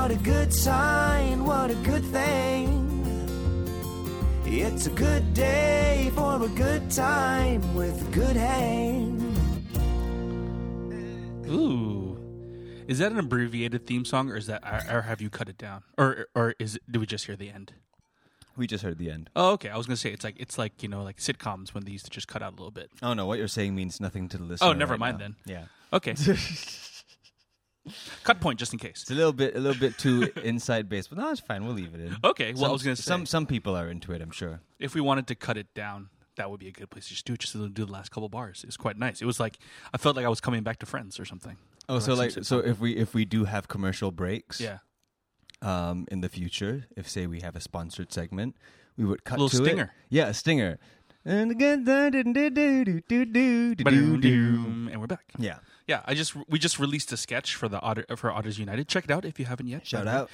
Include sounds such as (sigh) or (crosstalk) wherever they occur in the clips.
what a good sign, what a good thing. It's a good day for a good time with a good hang. Ooh. Is that an abbreviated theme song, or is that, or, or have you cut it down, or or is it, do we just hear the end? We just heard the end. Oh, okay. I was gonna say it's like it's like you know like sitcoms when they used to just cut out a little bit. Oh no, what you're saying means nothing to the oh, listener. Oh, never right mind now. then. Yeah, Okay. (laughs) Cut point, just in case. It's a little bit, a little bit too (laughs) inside base, but No, it's fine. We'll leave it in. Okay. Well, some, I was going to say some some people are into it. I'm sure. If we wanted to cut it down, that would be a good place to just do it. Just to do the last couple bars. It was quite nice. It was like I felt like I was coming back to Friends or something. Oh, or so like so if we if we do have commercial breaks, yeah. Um, in the future, if say we have a sponsored segment, we would cut a little to stinger. It. Yeah, a stinger. And again, and we're back. Yeah. Yeah, I just we just released a sketch for the Otter, for Otters United. Check it out if you haven't yet. Shout by the way. out.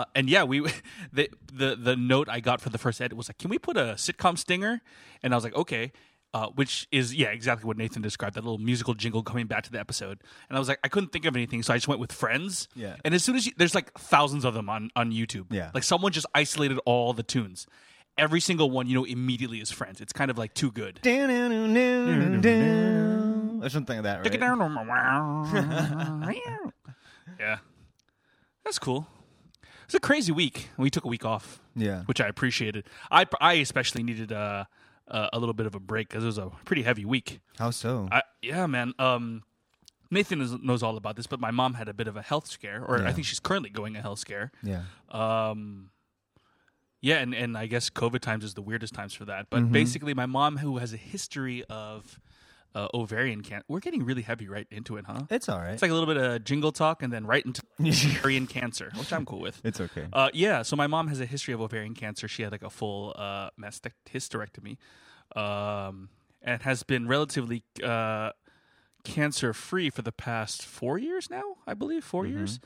Uh, and yeah, we (laughs) the, the the note I got for the first edit was like, "Can we put a sitcom stinger?" And I was like, "Okay." Uh, which is yeah exactly what Nathan described that little musical jingle coming back to the episode and I was like I couldn't think of anything so I just went with Friends Yeah. and as soon as you, there's like thousands of them on on YouTube Yeah. like someone just isolated all the tunes every single one you know immediately is Friends it's kind of like too good Or something like that, right? (laughs) (laughs) yeah. That's cool. It's a crazy week. We took a week off, Yeah. which I appreciated. I, I especially needed uh, uh, a little bit of a break because it was a pretty heavy week. How so? I, yeah, man. Um, Nathan is, knows all about this, but my mom had a bit of a health scare, or I think she's currently going a health scare. yeah. Um, yeah, and, and I guess COVID times is the weirdest times for that. Mm-hmm. But basically, my mom, who has a history of uh, ovarian cancer, we're getting really heavy right into it, huh? It's all right. It's like a little bit of jingle talk and then right into (laughs) ovarian cancer, which I'm cool with. (laughs) It's okay. Uh, yeah, so my mom has a history of ovarian cancer. She had like a full uh, mastect- hysterectomy, um, and has been relatively uh, cancer free for the past four years now, I believe. 4 years.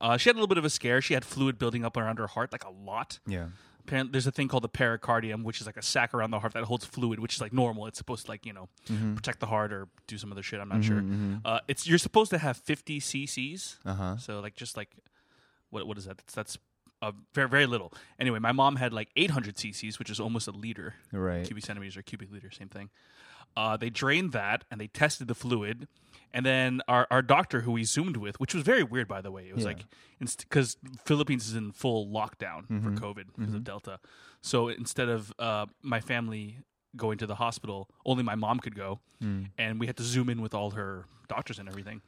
Uh, she had a little bit of a scare. She had fluid building up around her heart, like a lot. yeah. Apparently, there's a thing called the pericardium, which is like a sac around the heart that holds fluid, which is like normal. It's supposed to like you know protect the heart or do some other shit. I'm not sure. Uh, it's you're supposed to have 50 cc's. Uh huh. So like just like what what is that? That's, that's uh, very very little. Anyway, my mom had like 800 cc's, which is almost a liter, Right. cubic centimeters or cubic liter, same thing. Uh, they drained that and they tested the fluid, and then our, our doctor who we zoomed with, which was very weird by the way, it was Yeah. like because Philippines is in full lockdown Mm-hmm. for COVID because of Delta. So instead of uh, my family going to the hospital, only my mom could go, Mm. and we had to zoom in with all her doctors and everything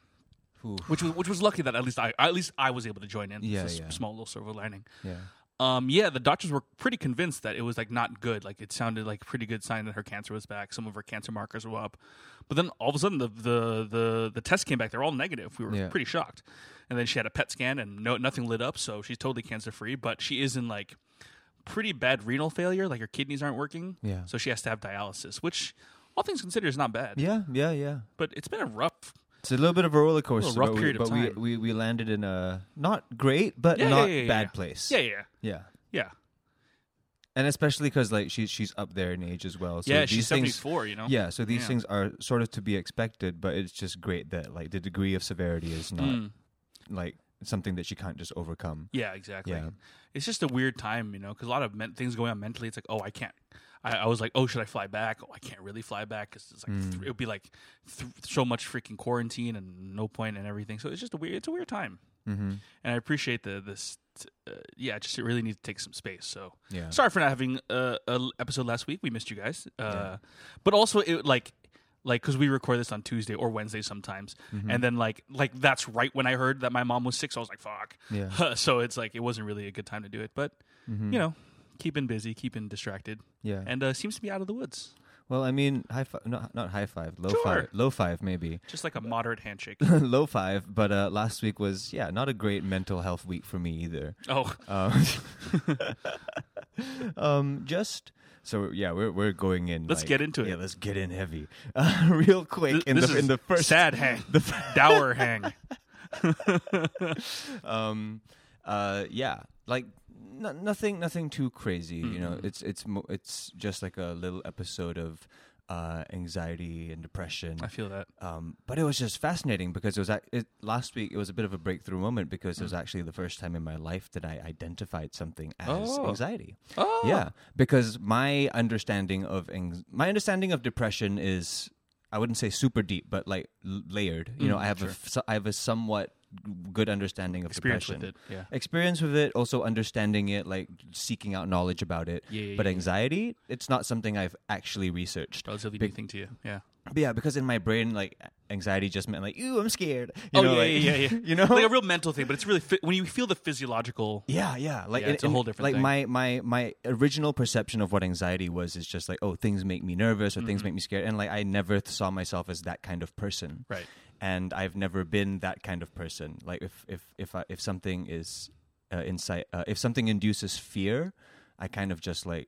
Ooh. which was which was lucky that at least I at least I was able to join in. Yeah, it's a s- yeah. small little silver lining. Yeah. Um, yeah, the doctors were pretty convinced that it was like not good. Like it sounded like a pretty good sign that her cancer was back. Some of her cancer markers were up, but then all of a sudden the the the, the test came back. They're all negative. We were Yeah. pretty shocked. And then she had a PET scan and no nothing lit up, so she's totally cancer free. But she is in like pretty bad renal failure. Like her kidneys aren't working. Yeah. So she has to have dialysis, which all things considered is not bad. Yeah. Yeah. Yeah. But it's been a rough. It's a little bit of a roller coaster, rough but, we, period of but we, time. we we landed in a not great, but Yeah, not yeah, yeah, bad yeah. place. Yeah, yeah, Yeah. yeah. And especially because like she's she's up there in age as well. So yeah, these she's things, seventy four. You know. Yeah, so these Yeah. things are sort of to be expected, but it's just great that like the degree of severity is not Mm. like something that she can't just overcome. Yeah, exactly. Yeah. It's just a weird time, you know, because a lot of men- things going on mentally. It's like, oh, I can't. I, I was like, oh, should I fly back? Oh, I can't really fly back because it's like th- it would be like th- so much freaking quarantine and no point and everything. So it's just a weird. It's a weird time, Mm-hmm. and I appreciate the this uh, yeah, just it really needs to take some space. So Yeah. sorry for not having a, episode last week. We missed you guys. Uh, Yeah. But also, it like like because we record this on Tuesday or Wednesday sometimes, Mm-hmm. and then like like that's right when I heard that my mom was sick. So I was like, fuck. Yeah. (laughs) so it's like it wasn't really a good time to do it. But Mhm. you know, keeping busy, keeping distracted, Yeah. and uh, seems to be out of the woods. well, I mean, high five, not not high five, low Sure. five, low five maybe, Just like a moderate handshake. (laughs) low five. But uh, last week was yeah, not a great mental health week for me either. oh, Um, (laughs) um, just so yeah, we're we're going in. Let's like- get into it. Yeah, let's get in heavy, (laughs) uh, real quick. In this the is in the first sad hang, the dour hang. um, uh, yeah, like n- nothing, nothing too crazy. You know, Mhm. it's it's mo- it's just like a little episode of uh, anxiety and depression. I feel that. Um, but it was just fascinating because it was it, last week. It was a bit of a breakthrough moment because it was actually the first time in my life that I identified something as Oh. anxiety. Oh, Yeah, because my understanding of my understanding of depression is I wouldn't say super deep, but like l- layered. You know, Mm, I have sure. a f- I have a somewhat good understanding of experience depression. with it. Yeah. Experience with it, also understanding it, like seeking out knowledge about it. Yeah, yeah, But yeah. anxiety, it's not something I've actually researched. relatively Big- big thing to you. Yeah. But yeah, because in my brain, like anxiety just meant like, "Ooh, I'm scared." You oh know, yeah, like, yeah, yeah, yeah. (laughs) you know, like a real mental thing, but it's really fi- when you feel the physiological. Yeah, yeah. Like Yeah, it's a whole different Like thing. my my my original perception of what anxiety was is just like, oh, things make me nervous or things Mhm. make me scared, and like I never th- saw myself as that kind of person, Right. And I've never been that kind of person. Like if if if I, if something is uh, insight, uh, if something induces fear, I kind of just like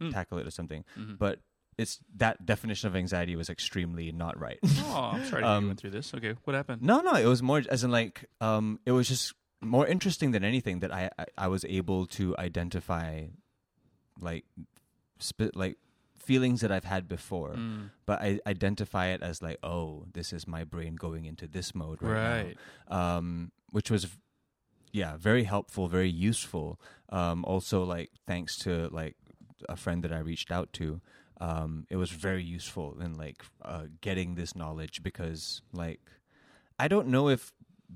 Mm. tackle it or something. Mhm. But it's that definition of anxiety was extremely not right. (laughs) Oh, I'm sorry Um, you went through this. Okay, what happened? No, no, it was more as in like um it was just more interesting than anything that I I, I was able to identify like sp- like feelings that I've had before, Mm, but I identify it as like oh, this is my brain going into this mode right, right. now. Um which was yeah, very helpful, very useful. Um also like thanks to like a friend that I reached out to um, it was very useful in like uh, getting this knowledge because like I don't know if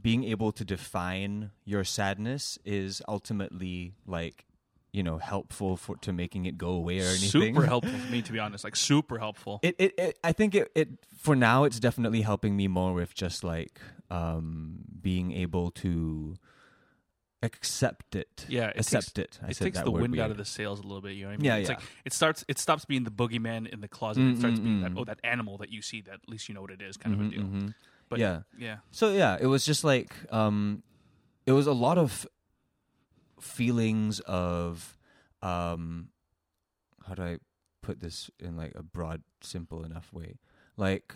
being able to define your sadness is ultimately like you know helpful for to making it go away or anything. Super (laughs) helpful for me, to be honest. Like super helpful. It, it, it I think it, it for now it's definitely helping me more with just like um being able to accept it. Yeah, it accept it. I it takes the wind out of the sails a little bit. You know what I mean? Yeah, it's yeah. like it starts. It stops being the boogeyman in the closet. Mm, it starts mm, being mm. that oh, that animal that you see. That at least you know what it is, kind Mhm, of a deal. mhm. But yeah. yeah. So yeah, it was just like um it was a lot of feelings of um how do I put this in like a broad simple enough way? Like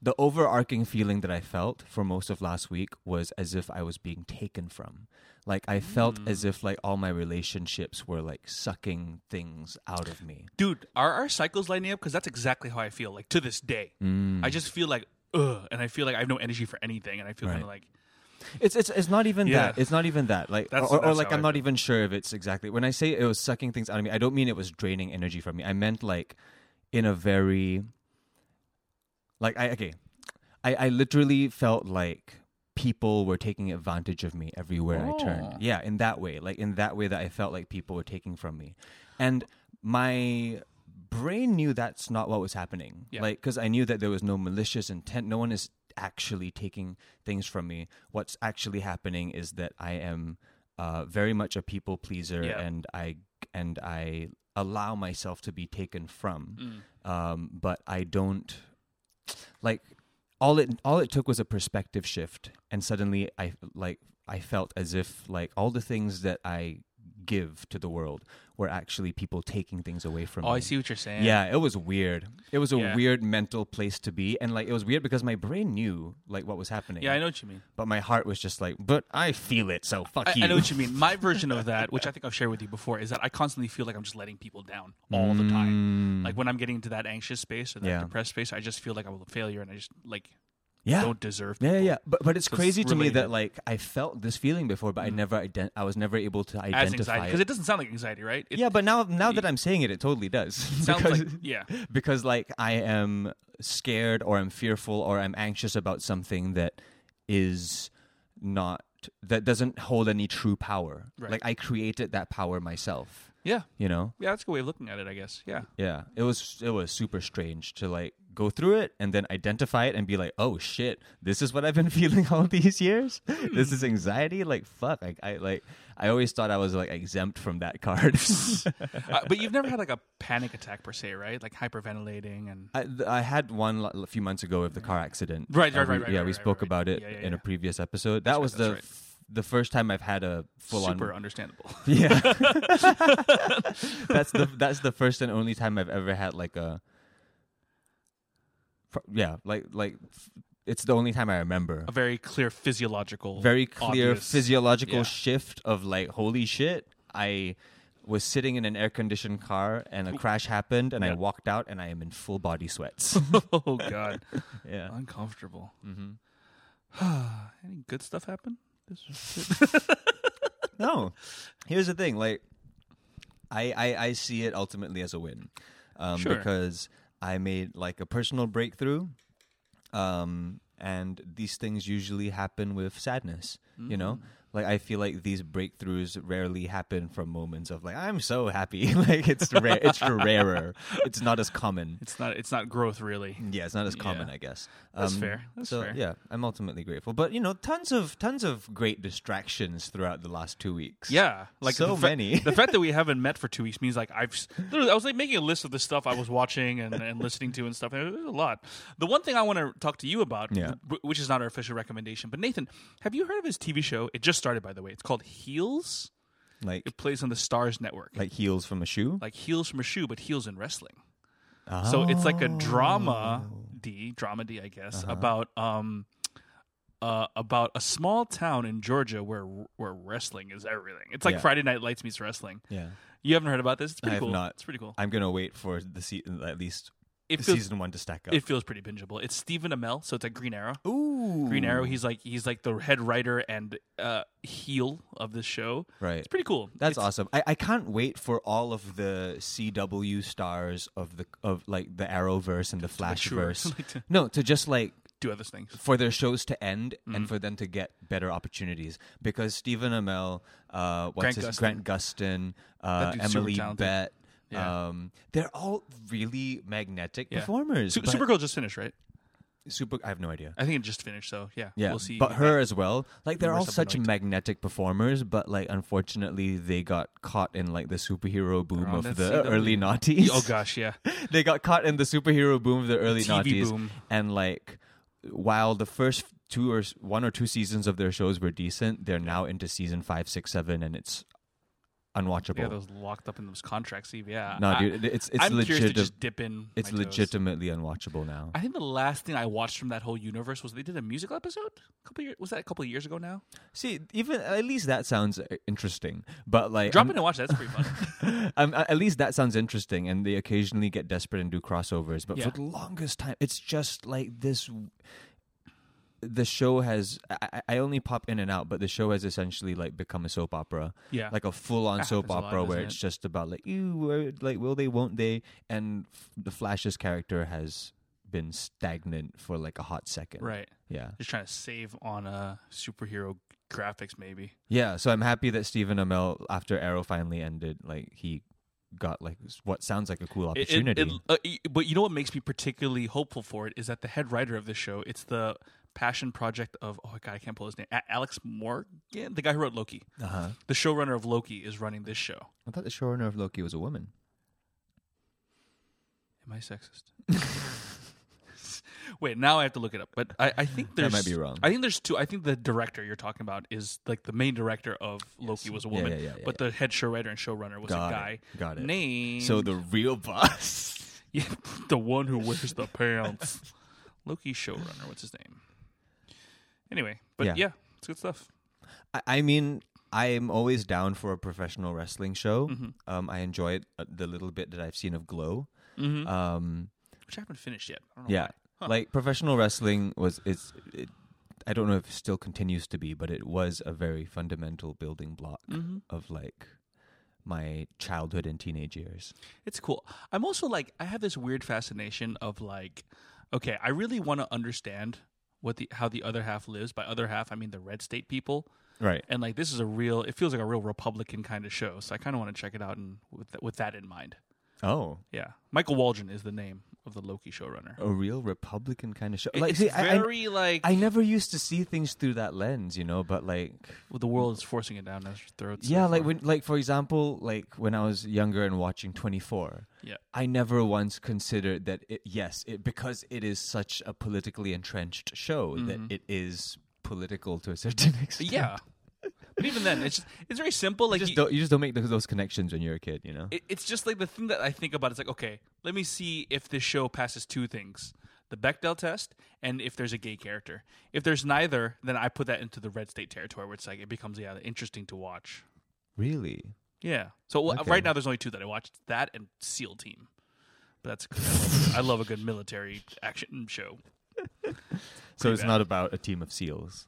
the overarching feeling that I felt for most of last week was as if I was being taken from. Like I felt Mm. as if like all my relationships were like sucking things out of me. Dude, are our cycles lining up? Because that's exactly how I feel. Like to this day, Mm. I just feel like ugh, and I feel like I have no energy for anything, and I feel kind of like It's it's it's not even Yeah. that. It's not even that. Like That's- or, or like I'm not even sure if it's exactly when I say it was sucking things out of me. I don't mean it was draining energy from me. I meant like in a very like I okay. I I literally felt like people were taking advantage of me everywhere I Oh. turned. Yeah, in that way. Like in that way that I felt like people were taking from me. And my brain knew that's not what was happening. Yeah. Like cuz I knew that there was no malicious intent. No one is actually taking things from me. What's actually happening is that I am uh, very much a people pleaser, Yeah. and I and I allow myself to be taken from. mm, Um, but I don't like all it all it took was a perspective shift, and suddenly I like I felt as if like all the things that I give to the world were actually people taking things away from me. oh, me. I see what you're saying. Yeah, it was weird. It was a Yeah. weird mental place to be, and like it was weird because my brain knew like what was happening. yeah, I know what you mean. But my heart was just like, but I feel it, so fuck I, you. I know what you mean. My (laughs) version of that, which I think I've shared with you before, is that I constantly feel like I'm just letting people down all the time. Mm. Like when I'm getting into that anxious space or that Yeah. depressed space, I just feel like I'm a failure and I just like yeah. don't deserve. Yeah, yeah, yeah. But but it's So it's crazy to me that like I felt this feeling before, but I Mhm. never ident- I was never able to As identify anxiety, it. because it doesn't sound like anxiety, right? It yeah, but now now that I'm saying it, it totally does. (laughs) sounds because, like yeah. (laughs) because like I am scared or I'm fearful or I'm anxious about something that is not that doesn't hold any true power. Right. Like I created that power myself. Yeah. You know? Yeah, that's a good way of looking at it, I guess. Yeah. Yeah. It was it was super strange to like go through it and then identify it and be like, oh shit, this is what I've been (laughs) feeling all these years. this is anxiety. Like fuck. Like I like I always thought I was like exempt from that (laughs) card. (laughs) uh, but you've never had like a panic attack per se, right? Like hyperventilating and I, th- I had one l- a few months ago with the car accident. Right, Uh, right, we- right, right, Yeah, right, we right, spoke right. about it Yeah, yeah, in a previous episode. That was the the first time I've had a full super on. Super understandable. (laughs) Yeah, (laughs) that's the that's the first and only time I've ever had like a. Yeah, like like it's the only time I remember. a very clear physiological, Very clear obvious- physiological yeah. shift of like holy shit. I was sitting in an air conditioned car and a crash happened and I walked out and I am in full body sweats. (laughs) oh god, yeah. uncomfortable. Mm-hmm. (sighs) Any good stuff happen? This (laughs) No. Here's the thing, like I I, I see it ultimately as a win. Um Sure. because I made like a personal breakthrough. Um and these things usually happen with sadness, you know? Like I feel like these breakthroughs rarely happen from moments of like I'm so happy. (laughs) like it's rare it's rarer. It's not as common. it's not. It's not growth really. Yeah, it's not as common, Yeah. I guess. That's um, fair. That's so fair. yeah, I'm ultimately grateful. But you know, tons of tons of great distractions throughout the last two weeks. Yeah, like So the fa- many. the fact that we (laughs) haven't met for two weeks means like I've literally, I was like making a list of the stuff I was watching and, and listening to and stuff. And there's a lot. The one thing I want to talk to you about, Yeah. which is not our official recommendation, but Nathan, have you heard of his TV show? It just started, by the way. It's called Heels. like It plays on the Starz Network. like heels from a shoe. like heels from a shoe, but heels in wrestling. So it's like a drama D, drama D, I guess, Uh-huh. about um, uh, about a small town in Georgia where where wrestling is everything. It's like Yeah. Friday Night Lights meets wrestling. Yeah, You haven't heard about this? It's I pretty have cool. not. It's pretty cool. I'm gonna wait for the season at least It feels season one to stack up. it feels pretty bingeable. It's Stephen Amell, so it's like Green Arrow. Ooh, Green Arrow. He's like he's like the head writer and uh, heel of this show. right. It's pretty cool. That's It's- awesome. I, I can't wait for all of the CW stars of the of like the Arrowverse and the. Flashverse. (laughs) Like to no, to just like do other things. for their shows to end Mm-hmm. and for them to get better opportunities because Stephen Amell, uh, what's Grant his Gustin. Grant Gustin, uh, That dude's super Emily. Bett. Yeah. Um, they're all really magnetic Yeah. performers. Su- but- Supergirl just finished, right? Super. I have no idea. I think it just finished. So yeah, Yeah, we'll see. but her as well. Like they're all such magnetic performers, but like unfortunately they got caught in like the superhero boom on of that the CW. early noughties. Oh gosh, yeah. (laughs) they got caught in the superhero boom of the early TV noughties, boom. and like while the first two or s- one or two seasons of their shows were decent, they're now into season five, six, seven, and it's unwatchable. Yeah, those locked up in those contracts. Steve. Yeah. no, I, dude, it's it's I'm curious to legit. just dip in. It's my toes. legitimately unwatchable now. I think the last thing I watched from that whole universe was they did a musical episode. A couple years was that a couple of years ago now? See, even at least that sounds uh, interesting, but like Drop I'm- in and watch. That's pretty fun. um, (laughs) at least that sounds interesting, and they occasionally get desperate and do crossovers. But Yeah. for the longest time, it's just like this. The show has. I, I- only pop in and out, but the show has essentially like become a soap opera, Yeah. like a full-on That soap happens a lot, opera where it's it? just about like, ew, uh, like will they, won't they? And f- the Flash's character has been stagnant for like a hot second. right. Yeah. Just trying to save on uh superhero graphics, maybe. Yeah. So I'm happy that Stephen Amell, after Arrow finally ended, like he got like what sounds like a cool It- it- opportunity. it- uh, but you know what makes me particularly hopeful for it is that the head writer of the show, it's the passion project of oh my god, I can't pull his name. A- Alex Morgan, the guy who wrote Loki. uh huh. The showrunner of Loki is running this show. I thought the showrunner of Loki was a woman. Am I sexist? (laughs) Wait, now I have to look it up. But I, I think there's might be wrong. I think there's two. I think the director you're talking about is like the main director of Loki was a Yeah, woman, yeah, yeah, yeah, but the head show writer and showrunner was Got a guy. got it. Named So the real boss. (laughs) yeah, the one who wears the (laughs) pants. Loki showrunner. What's his name? Anyway, but Yeah. yeah, it's good stuff. I, I mean, I am always down for a professional wrestling show. Mm-hmm. Um, I enjoy it uh, the little bit that I've seen of Glow. Mm-hmm. Um, Which I haven't finished yet. I don't know yeah. Huh. like professional wrestling was it's. It, I don't know if it still continues to be, but it was a very fundamental building block Mhm. of like my childhood and teenage years. It's cool. I'm also like I have this weird fascination of like, okay, I really want to understand what the how the other half lives. By other half, I mean the red state people. Right. and like this is a real. It feels like a real Republican kind of show. So I kind of want to check it out and with th- with that in mind. Oh, Yeah, Michael Waldron is the name of the Loki showrunner. a real Republican kind of show. It- like, it's see, I- I- very like I never used to see things through that lens, you know, but like well, the world is forcing it down our throats. so yeah, like when like for example, like when I was younger and watching 24, yeah, I never once considered that it yes, it because it is such a politically entrenched show that Mhm. it is political to a certain (laughs) extent. yeah. But even then, it's just, it's very simple. Like you just, you- don't, you just don't make those, those connections when you're a kid, you know. it, it's just like the thing that I think about It's like, okay, let me see if this show passes two things: the Bechdel test, and if there's a gay character. If there's neither, then I put that into the red state territory, where it's like it becomes yeah interesting to watch. really? Yeah. So well, Okay. right now, there's only two that I watched: that and SEAL Team. But that's I love, I love a good military action show. (laughs) So Pretty it's bad. not about a team of seals.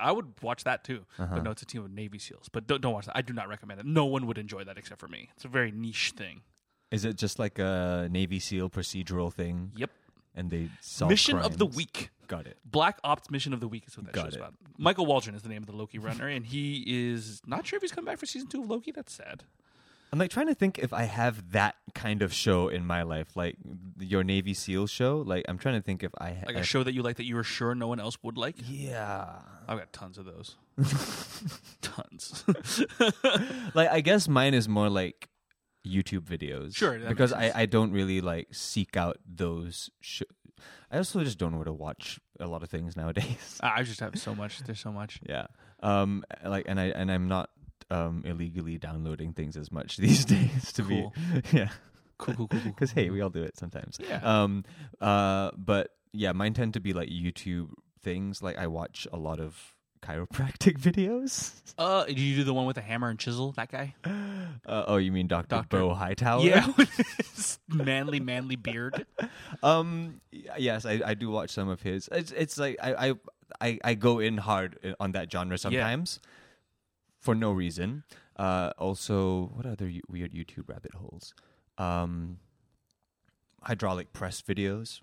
I would watch that too, Uh-huh. but no, it's a team of Navy SEALs. But don't, don't watch that. I do not recommend it. No one would enjoy that except for me. It's a very niche thing. Is it just like a Navy SEAL procedural thing? Yep. And they solve Mission of the week. Got it. Black Ops Mission of the Week is what that Got show's it. about. Michael Waldron is the name of the Loki runner, and he is not sure if he's coming back for season two of Loki. That's sad. I'm like trying to think if I have that kind of show in my life, like your Navy SEAL show. Like I'm trying to think if I ha- Like a show that you like that you were sure no one else would like. Yeah. I've got tons of those. (laughs) tons. (laughs) Like I guess mine is more like YouTube videos. Sure, Because I. I don't really like seek out those. Sh- I also just don't know where to watch a lot of things nowadays. I I just have so much. There's so much. (laughs) yeah. Um. Like and I and I'm not um illegally downloading things as much (laughs) these days. To Cool. be. (laughs) Yeah. Cool, cool, cool, cool. Because hey, we all do it sometimes. Yeah. Um. Uh. But yeah, mine tend to be like YouTube things. Like I watch a lot of chiropractic (laughs) videos. Uh, did you do the one with the hammer and chisel? That guy? Uh, oh, you mean Doctor Doctor- Beau Hightower? Yeah, with his manly, manly beard. Um. Yes, I, I do watch some of his. It's it's like I I I, I go in hard on that genre sometimes, for no reason. Uh. Also, what other y- weird YouTube rabbit holes? Um. Hydraulic press videos.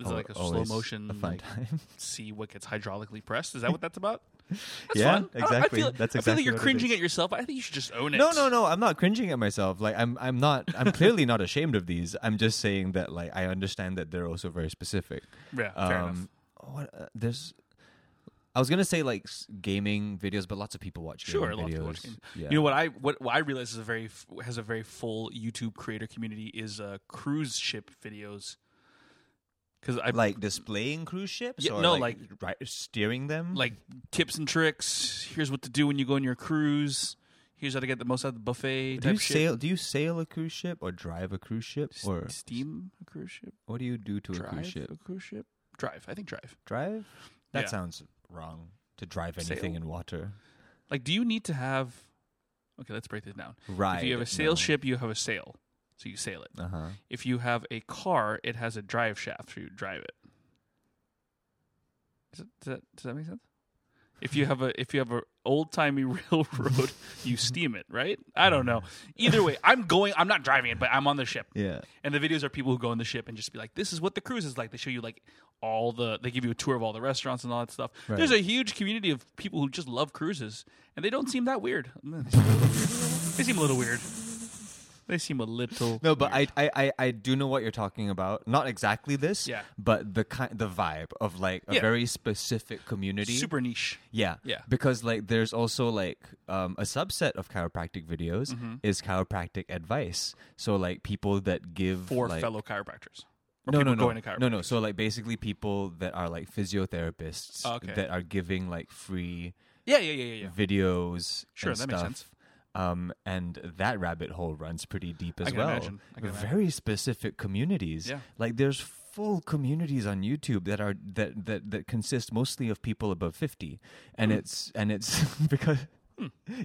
Is it Al- like a slow always motion, A fun like time. (laughs) see what gets hydraulically pressed? Is that what that's about? (laughs) That's Yeah, fun. I- I exactly. feel, That's I feel exactly like you're what it cringing is. at yourself. I think you should just own it. No, no, no. I'm not cringing at myself. Like I'm, I'm not. I'm clearly not ashamed of these. I'm just saying that, like, I understand that they're also very specific. Yeah, fair enough. Um, what, uh, there's. I was gonna say like gaming videos, but lots of people watch gaming Sure, lots of videos. people watch games. Yeah. You know what I what, what I realize is a very has a very full YouTube creator community is uh, cruise ship videos. Because I like displaying cruise ships, Yeah, or no, like, right, steering them. like tips and tricks. Here's what to do when you go on your cruise. Here's how to get the most out of the buffet. do you sail? Do you sail a cruise ship or drive a cruise ship, or steam a cruise ship? what do you do to a cruise ship? a cruise ship? Drive. I think drive. Drive? That Yeah. sounds wrong. To drive anything Sail? in water. Like, do you need to have? Okay, let's break this down. Right. If you have a sail ship, you have a sail, so you sail it. Uh huh. If you have a car, it has a drive shaft, so you drive it. Does, it, does that does that make sense? If you have a if you have a old timey (laughs) railroad, you steam it, right? I don't know. Either way, I'm going. I'm not driving it, but I'm on the ship. Yeah. And the videos are people who go on the ship and just be like, "This is what the cruise is like." They show you like all the. They give you a tour of all the restaurants and all that stuff. Right. There's a huge community of people who just love cruises, and they don't seem that weird. (laughs) They seem a little weird. They seem a little. No, but. I, I, I, I do know what you're talking about. Not exactly this, Yeah. but the kind, the vibe of like a Yeah. very specific community. super niche. yeah, Yeah. Because like, there's also like um, a subset of chiropractic videos Mm-hmm. is chiropractic advice. So like people that give for like, fellow chiropractors. Or no, no, no, going to no, no. So like basically people that are like physiotherapists Oh, Okay. that are giving like free Yeah, yeah, yeah, yeah, yeah. videos. Sure, and that makes stuff. sense. Um, and that rabbit hole runs pretty deep as well. imagine. I can imagine. Very specific communities. Yeah. Like there's full communities on YouTube that are that that that consist mostly of people above 50 and Hmm. it's and it's (laughs) because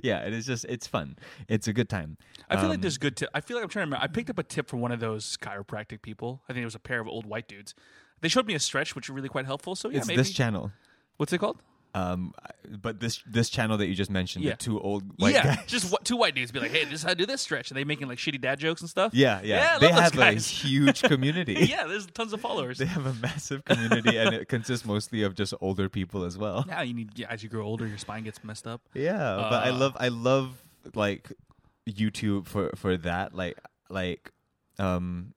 yeah, it is just it's fun. It's a good time. I feel like Um, there's good tip. I feel like I'm trying to remember. I picked up a tip from one of those chiropractic people. I think it was a pair of old white dudes. They showed me a stretch, which was really quite helpful. So yeah, it's maybe. this channel. What's it called? Um, but this this channel that you just mentioned, Yeah. the two old white yeah, guys. just what, two white dudes be like, "Hey, this is how to do this stretch," and they making like shitty dad jokes and stuff. yeah, yeah. Yeah, they have a (laughs) huge community. (laughs) yeah. There's tons of followers. They have a massive community, and it consists mostly of just older people as well. Now you need yeah, as you grow older, your spine gets messed up. Yeah, but I Uh, love I love like YouTube for for that. Like like um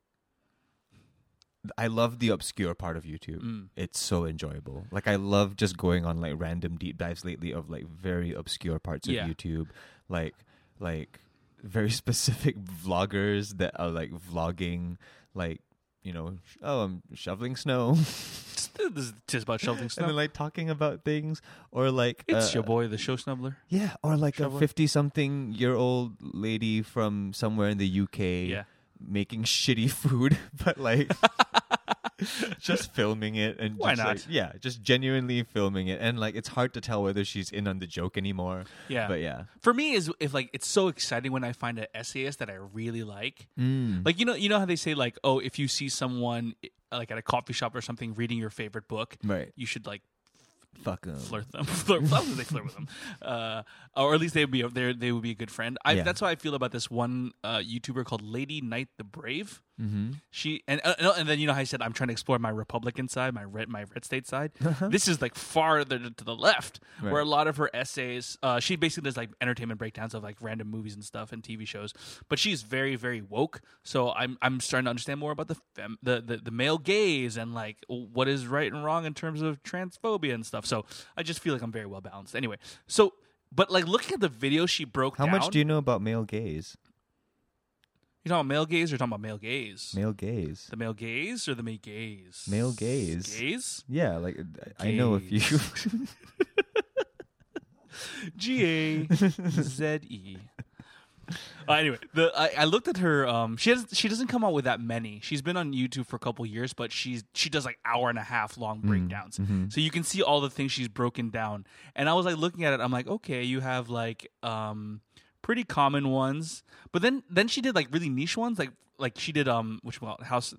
I love the obscure part of YouTube. Mm. It's so enjoyable. Like I love just going on like random deep dives lately of like very obscure parts of YouTube. Like like very (laughs) specific vloggers that are like vlogging like you know, sh- oh, I'm shoveling snow, (laughs) this is just about shoveling snow. and then like talking about things, or like it's uh, your boy, the show snubbler. yeah, or like Shovel. a fifty-something-year-old lady from somewhere in the UK Yeah. Making shitty (laughs) food, but like (laughs) just filming it and Why just, like- not? yeah, just genuinely filming it, and like it's hard to tell whether she's in on the joke anymore. Yeah. but yeah, For me, is if like it's so exciting when I find an essayist that I really like. mm. Like you know, you know how they say like, oh, if you see someone like at a coffee shop or something reading your favorite book, right, you should like fuck 'em. flirt them. (laughs) flirt, say flirt with them, uh, or at least they would be they they would be a good friend. I, Yeah. That's how I feel about this one uh, YouTuber called Lady Knight the Brave. Mhm. She and uh, and then you know how I said I'm trying to explore my Republican side, my red my red state side. This is like farther to the left, where Uh-huh. A lot of her essays. Uh, she basically does like entertainment breakdowns of like random movies and stuff and TV shows. But she's very very woke. So I'm I'm starting to understand more about the fem, the, the the male gaze and like what is right and wrong in terms of transphobia and stuff. So I just feel like I'm very well balanced. Anyway, so but like looking at the video she broke How down. much do you know about male gaze? You talking about male gaze or talking about male gaze? Male gaze. The male gaze or the male gaze? Male gaze. Gaze? Yeah, like I I know a few. (laughs) G A Z E. Uh, anyway, the I, I looked at her. Um, she has she doesn't come out with that many. She's been on YouTube for a couple years, but she's she does like hour and a half long breakdowns. So you can see all the things she's broken down. And I was like looking at it. I'm like, okay, you have like um pretty common ones, but then then she did like really niche ones. Like like she did um which well House.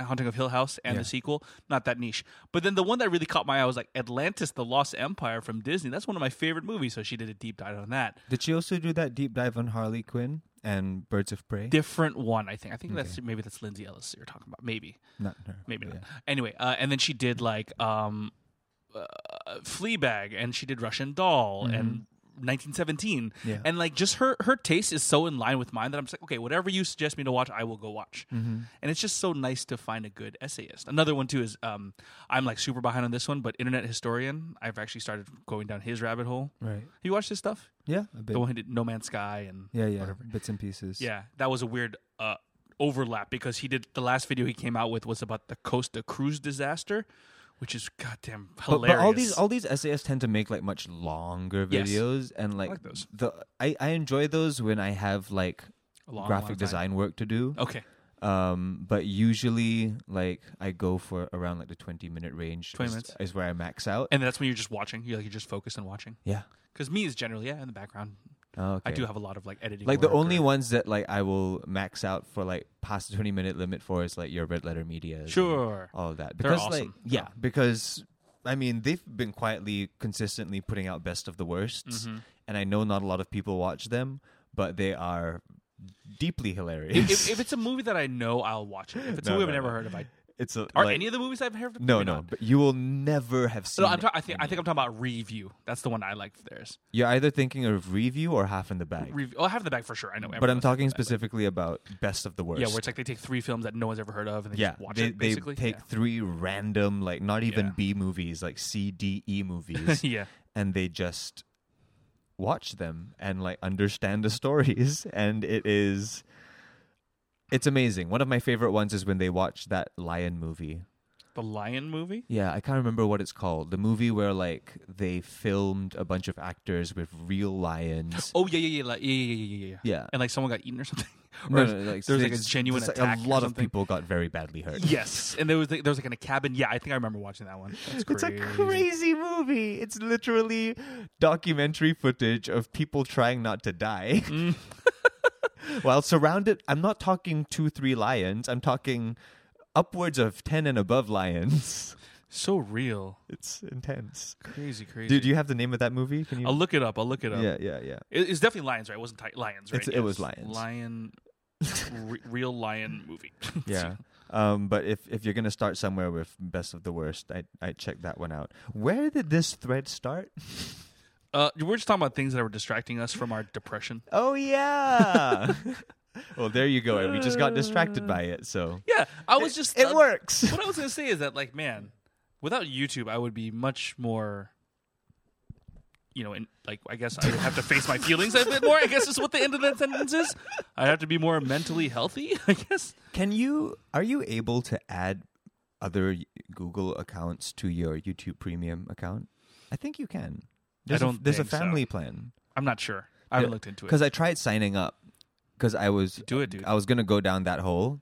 Haunting of Hill House and Yeah. the sequel, not that niche. But then the one that really caught my eye was like Atlantis: The Lost Empire from Disney. That's one of my favorite movies, so she did a deep dive on that. Did she also do that deep dive on Harley Quinn and Birds of Prey? different one. I think. I think that's maybe that's Lindsay Ellis you're talking about. Maybe, Not her. maybe yeah. not. Anyway, uh, and then she did like um, uh, Fleabag, and she did Russian Doll and 1917, Mm-hmm. Yeah. and like just her her taste is so in line with mine that I'm just like, okay, whatever you suggest me to watch, I will go watch. Mm-hmm. And it's just so nice to find a good essayist. Another one too is um, I'm like super behind on this one, but Internet Historian. I've actually started going down his rabbit hole. Right. Have you watched this stuff? Yeah, a bit. The one who did No Man's Sky and Yeah, yeah. whatever. Bits and pieces. Yeah, that was a weird uh, overlap because he did the last video he came out with was about the Costa Cruise disaster, which is goddamn hilarious. but all these all these essayists tend to make like much longer Yes. videos and like, like those. the I, I enjoy those when I have like long, graphic long design work to do. Okay, Um, but usually like I go for around like the twenty minute range. 20 is, minutes. is where I max out. and that's when you're just watching. You're like you're just focused on watching. yeah. Because me is generally yeah in the background. Oh, okay. I do have a lot of like editing. like the only or- ones that like I will max out for like past the twenty minute limit for is like your red letter media. Sure. All of that because like awesome. yeah because I mean they've been quietly consistently putting out best of the worsts, Mhm. and I know not a lot of people watch them, but they are deeply hilarious. If, if, if it's a movie that I know, I'll watch it. If it's (laughs) No, a movie no, I've never no. heard of, I it's a, are like- any of the movies I've heard of? no Maybe no, not. but you will never have seen. No, I'm ta- I think I think I'm talking about review. That's the one I like. Theirs. you're either thinking of review or half in the bag. Review. Oh, I have the bag for sure. I know. but I'm talking the bag, but- specifically about best of the worst. Yeah, where it's like they take three films that no one's ever heard of and they yeah, just watch they, it. Basically, they take Yeah. three random, like not even Yeah. B movies, like C, D, E movies, (laughs) yeah. and they just watch them and like understand the stories, (laughs) and it is, it's amazing. One of my favorite ones is when they watch that lion movie. The Lion movie. Yeah, I can't remember what it's called. The movie where like they filmed a bunch of actors with real lions. Oh yeah, yeah, yeah, like, yeah, yeah, yeah, yeah, yeah. Yeah. And like someone got eaten or something. (laughs) No, Or no, like, there was like a genuine like, attack. A lot of people got very badly hurt. Yes, (laughs) and there was like, there was like in a cabin. Yeah, I think I remember watching that one. That's It's a crazy. crazy movie. It's literally documentary footage of people trying not to die. Mm. (laughs) (laughs) While surrounded, I'm not talking two, three lions. I'm talking upwards of 10 and above lions. (laughs) So real. It's intense. Crazy, crazy. Dude, do you have the name of that movie? Can you? I'll look it up. I'll look it up. yeah, yeah, yeah. It- It's definitely lions, right? It wasn't ti- lions, right? It's- it was lions. Lion, (laughs) re- real lion movie. Yeah. Um, but if, if you're gonna start somewhere with best of the worst, I I check that one out. Where did this thread start? Uh, we're just talking about things that were distracting us from our depression. Oh yeah. (laughs) well, there you go. We just got distracted by it, so Yeah, I was just. it uh, works. What I was gonna say is that, like, man, without YouTube, I would be much more. You know, in, like I guess I would have to face my feelings a bit more. I guess is what the end of that sentence is. I'd have to be more mentally healthy. (laughs) I guess. Can you are you able to add other Google accounts to your YouTube Premium account? I think you can. There's don't a, there's a think so. family plan. I'm not sure. I haven't looked into it. Because I tried signing up because I was Do it, dude. I was gonna go down that hole,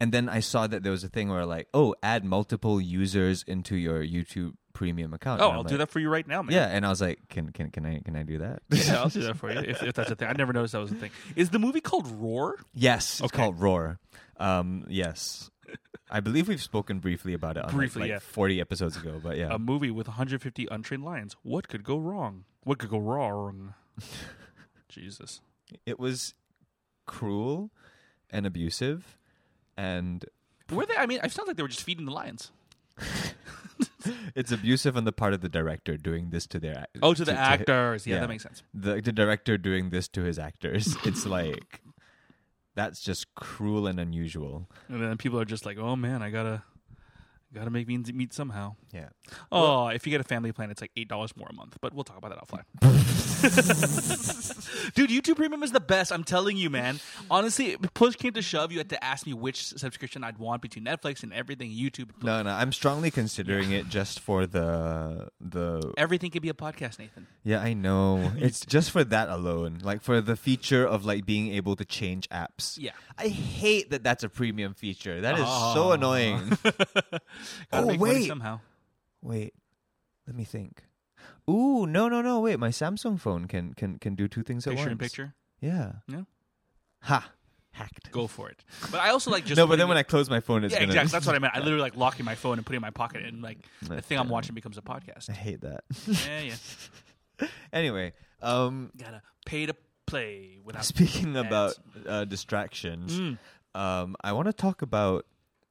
and then I saw that there was a thing where like, oh, add multiple users into your YouTube Premium account. Oh, I'll do that for you right now, man. Yeah, and I was like, can can can I can I do that? (laughs) Yeah, I'll do (laughs) that for you if, if that's a thing. I never noticed that was a thing. Is the movie called Roar? yes, it's Okay. called Roar. Um, yes. I believe we've spoken briefly about it on Briefly, like, yeah. 40 episodes ago, but yeah. A movie with 150 untrained lions. What could go wrong? What could go wrong? (laughs) Jesus. it was cruel and abusive and Were they? I mean, it sounds like they were just feeding the lions. (laughs) it's abusive on the part of the director doing this to their Oh, to the hi- actors. Yeah, yeah. that makes sense. the the director doing this to his actors. It's like that's just cruel and unusual. And then people are just like, "Oh man, I gotta, gotta make means meet somehow." Yeah. Oh, if you get a family plan, it's like eight dollars more a month. But we'll talk about that offline. (laughs) (laughs) Dude, YouTube Premium is the best. I'm telling you, man. Honestly, push came to shove, you had to ask me which subscription I'd want between Netflix and everything. YouTube, No, no, I'm strongly considering it just for the the everything could be a podcast, Nathan. Yeah, I know. (laughs) It's just for that alone. Like for the feature of like being able to change apps. Yeah. I hate that that's a premium feature. That is so Oh. annoying. Gotta Oh, make money wait. somehow. Wait. Let me think. Ooh, no, no, no. Wait, my Samsung phone can can can do two things at Picture once. in picture. Yeah. Yeah. Ha. Hacked. Go for it. But I also like (laughs) just no, but then when I close my phone, it's yeah, gonna. exactly. That's what I meant. I (laughs) literally like locking my phone and putting it in my pocket, and like the thing I'm watching becomes a podcast. I hate that. yeah, yeah. (laughs) anyway, um, Gotta pay to play without. speaking ads. about uh, distractions, Mm. um, I want to talk about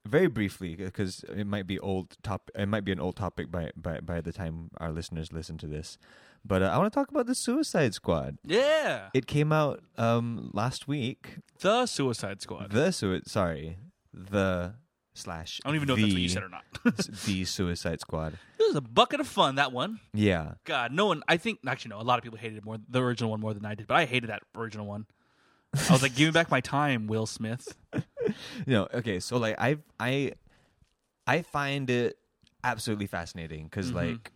very briefly because it might be old top. It might be an old topic by by by the time our listeners listen to this. But uh, I want to talk about the Suicide Squad. Yeah, It came out um, last week. the Suicide Squad. The sui- sorry, the slash. I don't even know if that's what you said or not. (laughs) the Suicide Squad. it was a bucket of fun. That one. Yeah, God, no one. I think actually no. A lot of people hated it more the original one more than I did, but I hated that original one. I was like, "Give me back my time, Will Smith." (laughs) (laughs) know. Okay, so like I I I find it absolutely fascinating because Mhm. like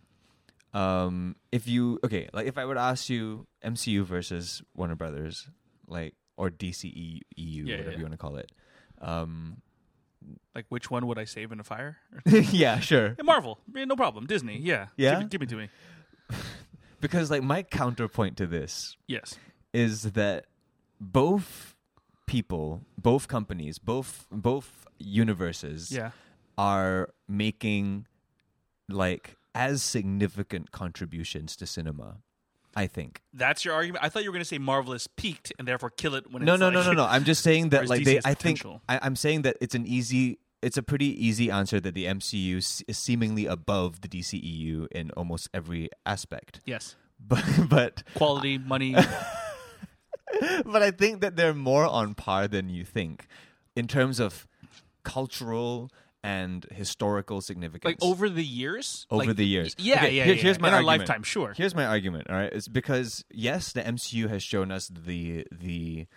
um if you okay like if I were to ask you MCU versus Warner Brothers like or DCEU Yeah, whatever yeah. you want to call it um Like, which one would I save in a fire? (laughs) yeah sure Marvel, Yeah, no problem. Disney, yeah, Yeah? Give, it- give it to me. (laughs) because like my counterpoint to this Yes, is that both people, both companies, both both universes yeah. are making like as significant contributions to cinema. I think. That's your argument. I thought you were going to say Marvel is peaked and therefore kill it when No, it's no, like, no, no, no. I'm just (laughs) saying that like they. I think. I, I'm saying that it's an easy. It's a pretty easy answer that the MCU is seemingly above the DCEU in almost every aspect. Yes, (laughs) But but quality, money. (laughs) (laughs) but I think that they're more on par than you think in terms of cultural and historical significance. like over the years. Over Like, the years. Yeah, Okay, yeah, here- yeah. here's my in our argument. lifetime. Sure. Here's my argument, all right? It's because yes, the MCU has shown us the the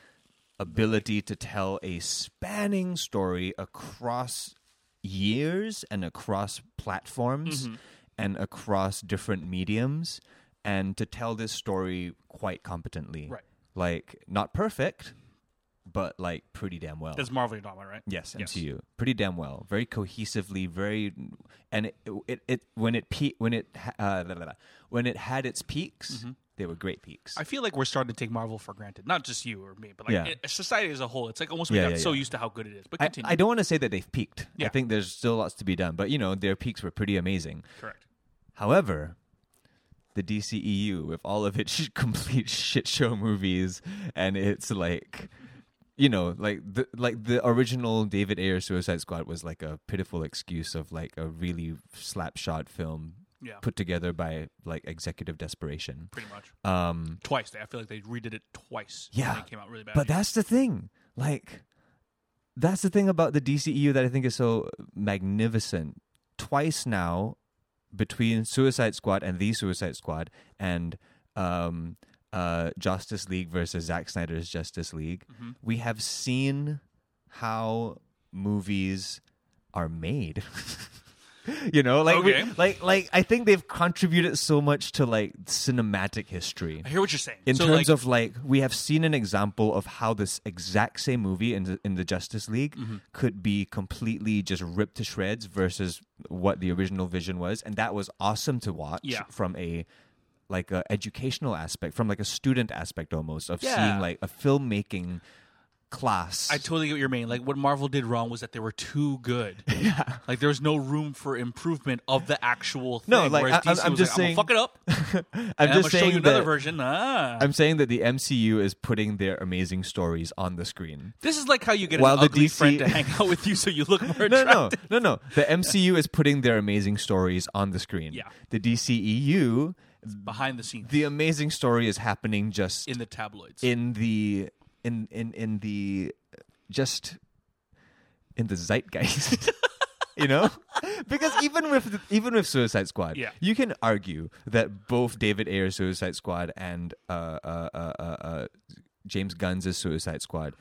ability to tell a spanning story across years and across platforms Mm-hmm. and across different mediums and to tell this story quite competently. Right. Like not perfect, but like pretty damn well. That's Marvel you're talking about, right? Yes, Yes. MCU pretty damn well, very cohesively, very, and it it, it when it pe- when it uh, blah, blah, blah. when it had its peaks, Mm-hmm. they were great peaks. I feel like we're starting to take Marvel for granted. Not just you or me, but like Yeah. i- society as a whole. It's like almost we Yeah, got yeah, so used to how good it is. But I, continue. I don't want to say that they've peaked. I think there's still lots to be done, but you know their peaks were pretty amazing. Correct. However, the DCEU with all of its (laughs) complete shit show movies and it's like you know, like the like the original David Ayer Suicide Squad was like a pitiful excuse of like a really slapshot film Yeah. put together by like executive desperation. Pretty much. Um Twice. I feel like they redid it twice. Yeah. It came out really bad. But that's the thing. Like that's the thing about the DCEU that I think is so magnificent. Twice now between Suicide Squad and the Suicide Squad and um uh Justice League versus Zack Snyder's Justice League, Mhm. we have seen how movies are made. (laughs) (laughs) you know, like we- like like I think they've contributed so much to like cinematic history I hear what you're saying. in So, terms like, of like we have seen an example of how this exact same movie in the, in the Justice League Mm-hmm. could be completely just ripped to shreds versus what the original vision was and that was awesome to watch Yeah. from a like a educational aspect from like a student aspect almost of Yeah. seeing like a filmmaking class I totally get what you're meaning. Like what Marvel did wrong was that they were too good. (laughs) yeah Like there was no room for improvement of the actual thing. No, like, Whereas I- I'm- DC I'm was just like, saying- I'm gonna fuck it up. (laughs) I'm and just I'm gonna show saying you another that version. Ah. I'm saying that the MCU is putting their amazing stories on the screen this is like how you get While an the ugly DC friend to hang out with you so you look more (laughs) no, attractive. no, no, no. The MCU is putting their amazing stories on the screen. Yeah. The DCEU, it's Behind the scenes. the amazing story is happening just in the tabloids. in the in in in the just in the zeitgeist. (laughs) you know, (laughs) because even with even with Suicide Squad, Yeah. you can argue that both David Ayer's Suicide Squad and uh, uh, uh, uh, uh, James Gunn's Suicide Squad,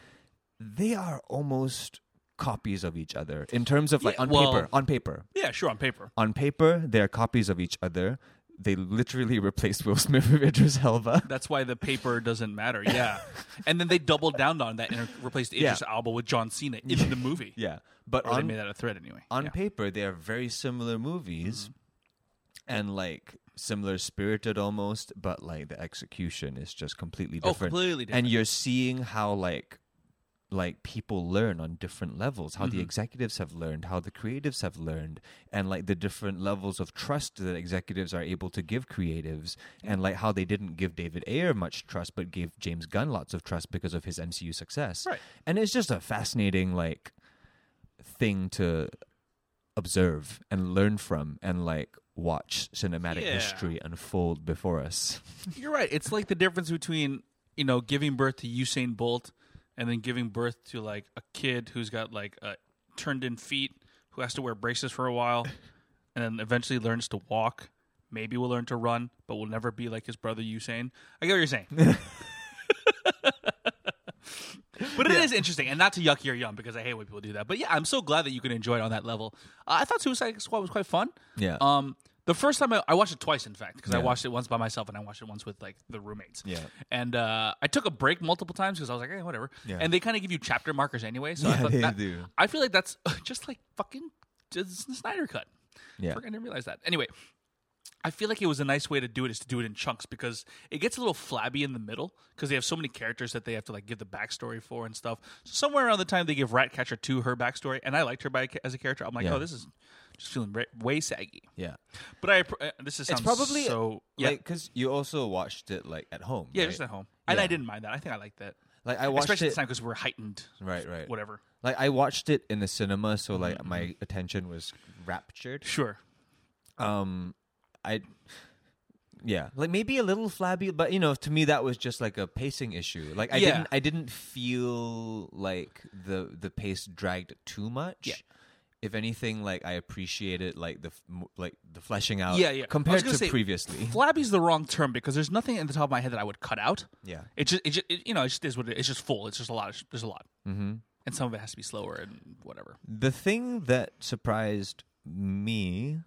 they are almost copies of each other in terms of like Yeah, on well- paper. On paper, yeah, sure, on paper. on paper, they're copies of each other. They literally replaced Will Smith with Idris Elba. (laughs) That's why the paper doesn't matter. Yeah, and then they doubled down on that and replaced Idris Elba with John Cena in the movie. Yeah, but Or they on made that a thread anyway. on yeah. paper they are very similar movies Mm-hmm. and like similar spirited almost but like the execution is just completely different. Oh, completely different. and you're seeing how like like people learn on different levels how Mm-hmm. the executives have learned how the creatives have learned and like the different levels of trust that executives are able to give creatives and like how they didn't give David Ayer much trust but gave James Gunn lots of trust because of his MCU success Right. and it's just a fascinating like thing to observe and learn from and like watch cinematic Yeah. history unfold before us. (laughs) You're right. It's like the difference between you know giving birth to Usain Bolt and then giving birth to like a kid who's got like uh, turned in feet who has to wear braces for a while (laughs) and then eventually learns to walk. Maybe will learn to run, but will never be like his brother Usain. I get what you're saying. (laughs) But it is interesting, and not to yuck your yum because I hate when people do that. But yeah, I'm so glad that you can enjoy it on that level. Uh, I thought Suicide Squad was quite fun. Yeah. Um, the first time I, I watched it twice, in fact, because I Yeah. watched it once by myself and I watched it once with like the roommates. Yeah. And uh, I took a break multiple times because I was like, hey, whatever. Yeah. And they kind of give you chapter markers anyway, so I Yeah, thought they that, do. I feel like that's (laughs) just like fucking just the Snyder cut. Yeah. I didn't realize that. Anyway, I feel like it was a nice way to do it is to do it in chunks because it gets a little flabby in the middle because they have so many characters that they have to like give the backstory for and stuff. So somewhere around the time they give Ratcatcher 2 her backstory, and I liked her by, as a character, I'm like, Yeah. oh, this is just feeling ra- way saggy. Yeah. But I uh, this is It's probably so yeah like cuz you also watched it like at home. yeah right? just at home, and I didn't mind that. I think I liked that, Like I watched especially it at time because we're heightened, Right, right. whatever. Like I watched it in the cinema so Mm-hmm, like my attention was raptured. Sure. um i yeah like maybe a little flabby but you know to me that was just like a pacing issue like i Yeah. didn't i didn't feel like the the pace dragged too much Yeah. If anything like i appreciated like the f- like the fleshing out Yeah, yeah. Compared to say, previously Flabby's the wrong term because there's nothing in the top of my head that I would cut out. yeah It just, it just it, you know, it just is what it is. It's just full. It's just a lot. There's a lot, mm-hmm. and some of it has to be slower and whatever. The thing that surprised me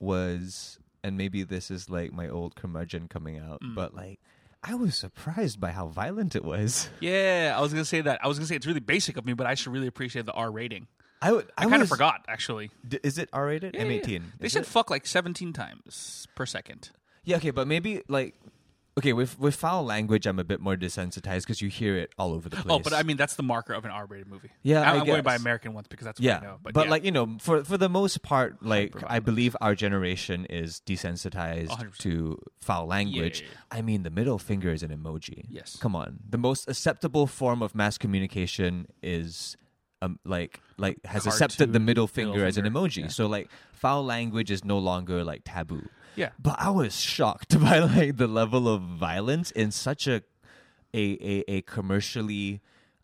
was, and maybe this is like my old curmudgeon coming out, Mm. but like, I was surprised by how violent it was. Yeah, I was gonna say that. I was gonna say it's really basic of me, but I should really appreciate the R rating. I would. I, kind of forgot actually. D- is it R rated? Yeah, M yeah, yeah. eighteen. They said it? fuck like 17 times per second. yeah. Okay, but maybe like okay with with foul language, I'm a bit more desensitized because you hear it all over the place. Oh, but I mean that's the marker of an R-rated movie. Yeah, I'm, I I'm going by. American ones because that's what yeah, I know. but, But, yeah. like you know, for for the most part, like I believe our generation is desensitized 100%. to foul language. I mean, the middle finger is an emoji. Yes. come on. The most acceptable form of mass communication is. Um, like like has accepted the Cartoon middle middle finger as an emoji. yeah. So like foul language is no longer like taboo. yeah, But I was shocked (laughs) by like the level of violence in such a a a, a commercially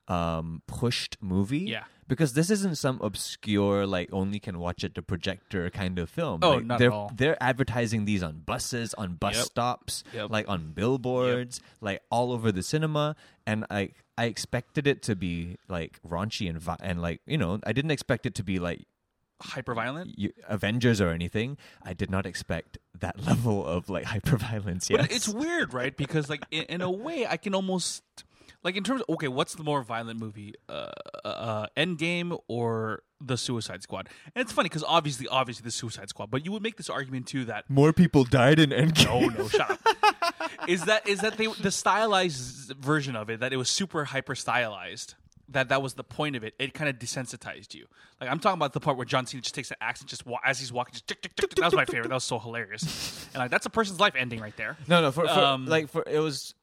um pushed movie. Yeah. Because this isn't some obscure like only can watch at the projector kind of film. Oh, Like, not they're all. they're advertising these on buses, on bus Yep. stops, Yep. like on billboards, like all over the cinema and I I expected it to be like raunchy and vi- and like, you know, I didn't expect it to be like hyper violent. you, Avengers or anything. I did not expect that (laughs) level of like hyper violence. Yes. But it's weird, right? Because like in, in a way, I can almost like in terms. Of, okay, what's the more violent movie, uh, uh, Endgame or the Suicide Squad? And it's funny because obviously, obviously, the Suicide Squad. But you would make this argument too that more people died in Endgame. no, no, (laughs) shut up. is that is that they the stylized version of it that it was super hyper stylized. That that was the point of it. It kind of desensitized you. Like I'm talking about the part where John Cena just takes an axe and just wa- as he's walking, just tick, tick, tick, that was my favorite. That was so hilarious. And like that's a person's life ending right there. No, no, for, for Um, like for it was,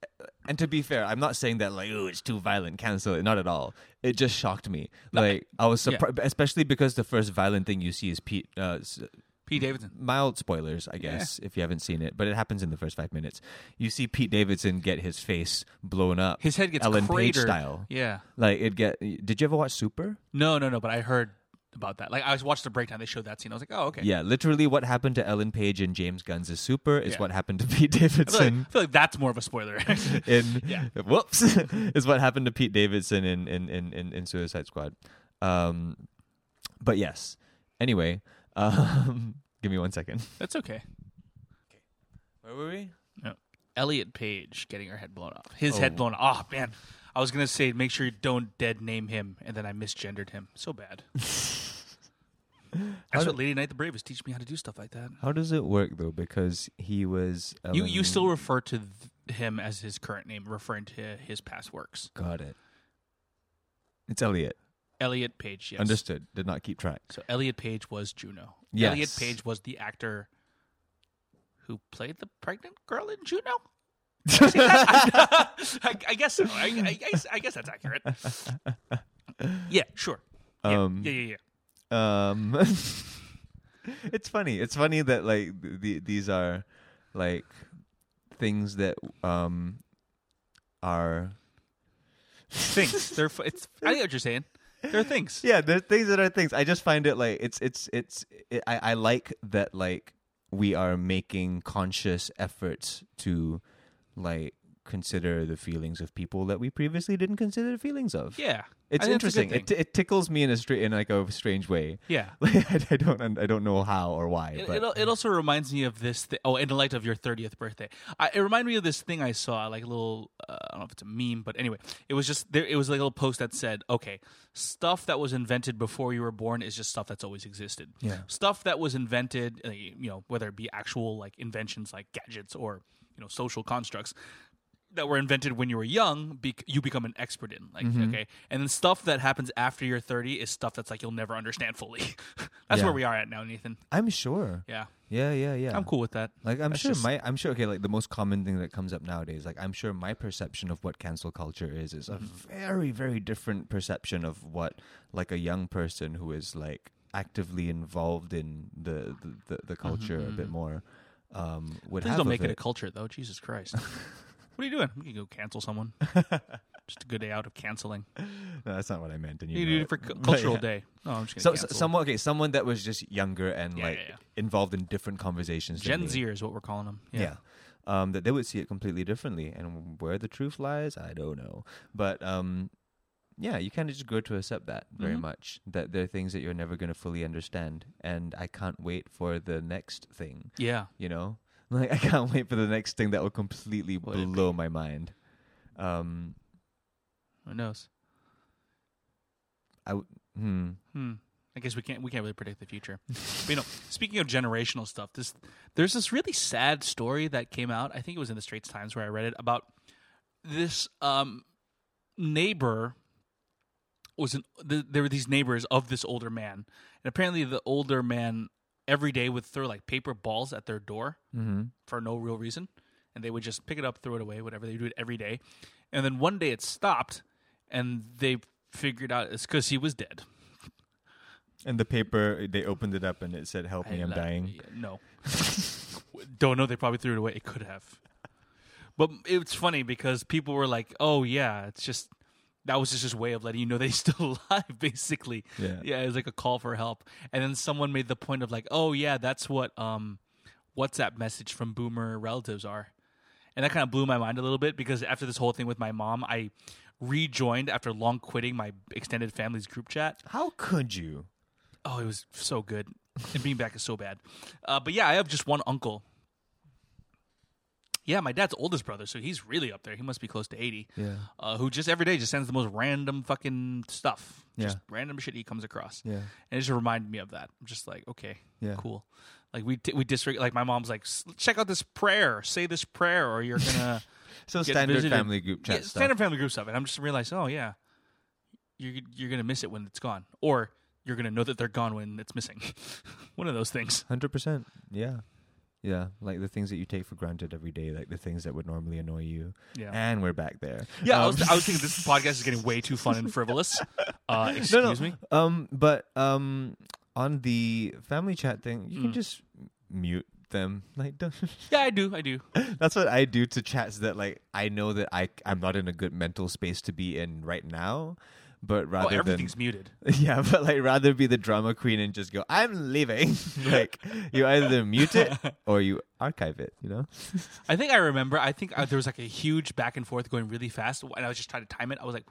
and to be fair, I'm not saying that like oh it's too violent, cancel it. Not at all. It just shocked me. Like I was yeah. surprised, especially because the first violent thing you see is Pete. Uh, Pete Davidson. mild spoilers, I guess, if you haven't seen it, but it happens in the first five minutes. You see Pete Davidson get his face blown up, His head gets Ellen Page style. Yeah. Like it get. Did you ever watch Super? No, no, no. But I heard about that. Like I was watched the breakdown. They showed that scene. I was like, oh, okay. Yeah, literally, what happened to Ellen Page in James Gunn's Super is Yeah. what happened to Pete I feel, like, Davidson. I feel like that's more of a spoiler. (laughs) in (laughs) Yeah. whoops (laughs) is what happened to Pete Davidson in in in, in, in Suicide Squad. Um, but yes. Anyway, um, (laughs) give me one second. that's okay. Where were we? No. Elliot Page getting her head blown off. His Oh. head blown off. Oh man, I was gonna say make sure you don't dead name him, and then I misgendered him. So bad. (laughs) That's what Lady Night the Brave is teaching me how to do stuff like that. How does it work though? Because he was You Ellen- you still refer to th- him as his current name, referring to his past works. got it. It's Elliot. Elliot Page. Yes. Understood. Did not keep track. So Elliot Page was Juno. Yes. Elliot Page was the actor who played the pregnant girl in Juno. (laughs) I, I guess so. I, I, guess, I guess that's accurate. (laughs) Yeah, sure. Yeah, Um, yeah, yeah, yeah. Um, (laughs) it's funny. It's funny that like the, these are like things that um are Things. They're. f- It's. I get what you're saying. They're things. (laughs) yeah. There's things that are things. I just find it like it's it's it's. It, I I like that like we are making conscious efforts to like consider the feelings of people that we previously didn't consider the feelings of. Yeah. It's I think that's a good interesting. It, it tickles me in a stra- in like a strange way. yeah. (laughs) Like I, I don't I don't know how or why. It, but it, it also reminds me of this. Th- oh, in the light of your thirtieth birthday, I, it reminded me of this thing I saw, like a little. Uh, I don't know if it's a meme, but anyway, it was just there. It was like a little post that said, "Okay, stuff that was invented before you were born is just stuff that's always existed. Yeah. Stuff that was invented, uh, you know, whether it be actual like inventions like gadgets or you know social constructs." That were invented when you were young, bec- you become an expert in. Like, Mm-hmm. okay, and then stuff that happens after you're 30 is stuff that's like you'll never understand fully. (laughs) that's Yeah. where we are at now, Nathan. I'm sure. Yeah. Yeah, yeah, yeah. I'm cool with that. Like I'm That's sure just- my I'm sure okay like the most common thing that comes up nowadays like I'm sure my perception of what cancel culture is is a Mm-hmm. very very different perception of what like a young person who is like actively involved in the the, the, the culture a bit more um would Mm-hmm, Please have don't make it. a culture, though. Jesus Christ. (laughs) what are you doing? We can go cancel someone. (laughs) Just a good day out of canceling. No, that's not what I meant. And you You know do it. for cu- cultural yeah. day. No, I'm just gonna so cancel. someone okay, someone that was just younger and Yeah, like yeah, involved in different conversations. Gen. Z is what we're calling them. Yeah. Um, that they would see it completely differently, and where the truth lies, I don't know. But um, yeah, you kind of just grow to accept that very Mhm. much. That there are things that you're never going to fully understand, and I can't wait for the next thing. Yeah. You know, like I can't wait for the next thing that will completely What would it blow my mind. Um, Who knows? I w- hmm. Hmm. I guess we can't we can't really predict the future. but you know, speaking of generational stuff, this there's this really sad story that came out. I think it was in the Straits Times where I read it about this um, neighbor was an, th- there were these neighbors of this older man, and apparently the older man every day would throw like paper balls at their door Mm-hmm. for no real reason, and they would just pick it up, throw it away, whatever. They would do it every day, and then one day it stopped, and they figured out it's because he was dead. And the paper, they opened it up and it said, "Help me, I I'm dying." yeah, No, (laughs) don't know. They probably threw it away. It could have, but it's funny because people were like, "Oh yeah, it's just." That was just his way of letting you know that he's still (laughs) alive, basically. Yeah. yeah, it was like a call for help. And then someone made the point of like, "Oh yeah, that's what um, WhatsApp message from boomer relatives are," and that kind of blew my mind a little bit because after this whole thing with my mom, I rejoined after long quitting my extended family's group chat. How could you? Oh, it was so good. And being back is so bad. Uh, but yeah, I have just one uncle. Yeah, my dad's oldest brother, so he's really up there. He must be close to 80. Yeah. Uh, who just every day just sends the most random fucking stuff. Just Yeah. random shit he comes across. Yeah. And it just reminded me of that. I'm just like, okay, Yeah. cool. Like we we disregard. Like my mom's like, "S- check out this prayer. Say this prayer, or you're gonna (laughs) So standard visited." family group chat Yeah, stuff. standard family group stuff. And I'm just realizing, oh yeah, you're you're gonna miss it when it's gone, or you're gonna know that they're gone when it's missing. (laughs) One of those things. Hundred percent. Yeah. Yeah, like the things that you take for granted every day, like the things that would normally annoy you. Yeah. And we're back there. Yeah, I Um, was, I was (laughs) thinking this podcast is getting way too fun and frivolous. Uh, excuse (laughs) no, no. me. Um, but um, on the family chat thing, you Mm. can just mute them. (laughs) Like, don't, Yeah, I do. I do. that's what I do to chats that like I know that I I'm not in a good mental space to be in right now. But Oh, rather than everything's muted. (laughs) Yeah, but like rather be the drama queen and just go, I'm leaving. (laughs) like you either mute it (laughs) or you archive it, you know? I think I remember. I think uh, there was like a huge back and forth going really fast, and I was just trying to time it. I was like,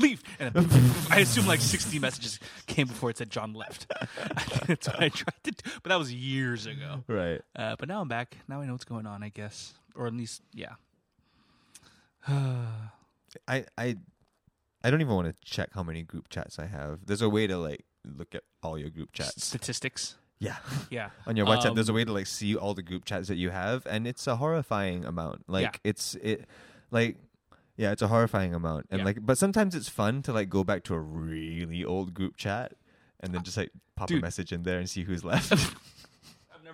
"Leave!" And I assume like sixty messages came before it said John left. That's what I tried to do, but that was years ago. Right. Uh, but now I'm back. Now I know what's going on. I guess, or at least, yeah. (sighs) I I I don't even want to check how many group chats I have. There's a way to like look at all your group chats. Statistics. Yeah. (laughs) Yeah. (laughs) On your WhatsApp, there's a Um, way to like see all the group chats that you have, and it's a horrifying amount. Like Yeah. it's it, like yeah, it's a horrifying amount, and Yeah. like, but sometimes it's fun to like go back to a really old group chat, and then just like pop a message in there and see who's left. (laughs)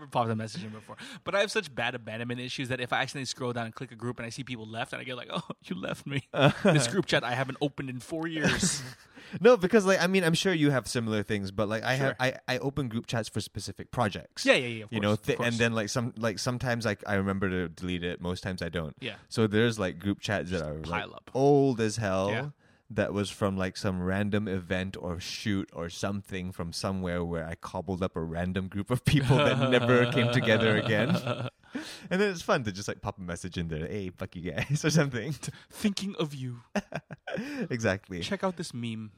I've never popped a message in before, but I have such bad abandonment issues that if I accidentally scroll down and click a group and I see people left, and I get like, "Oh, you left me." (laughs) this group chat I haven't opened in four years. (laughs) no, because like I mean, I'm sure you have similar things, but like I have, I I open group chats for specific projects. yeah, yeah, yeah. Of you course, know, th- and then like some like sometimes like I remember to delete it. Most times I don't. yeah, So there's like group chats that Just are like, pile up. old as hell. Yeah. That was from like some random event or shoot or something from somewhere where I cobbled up a random group of people that never came together again. (laughs) And then it's fun to just like pop a message in there, hey, fuck you guys, (laughs) or something. Thinking of you. (laughs) exactly. Check out this meme.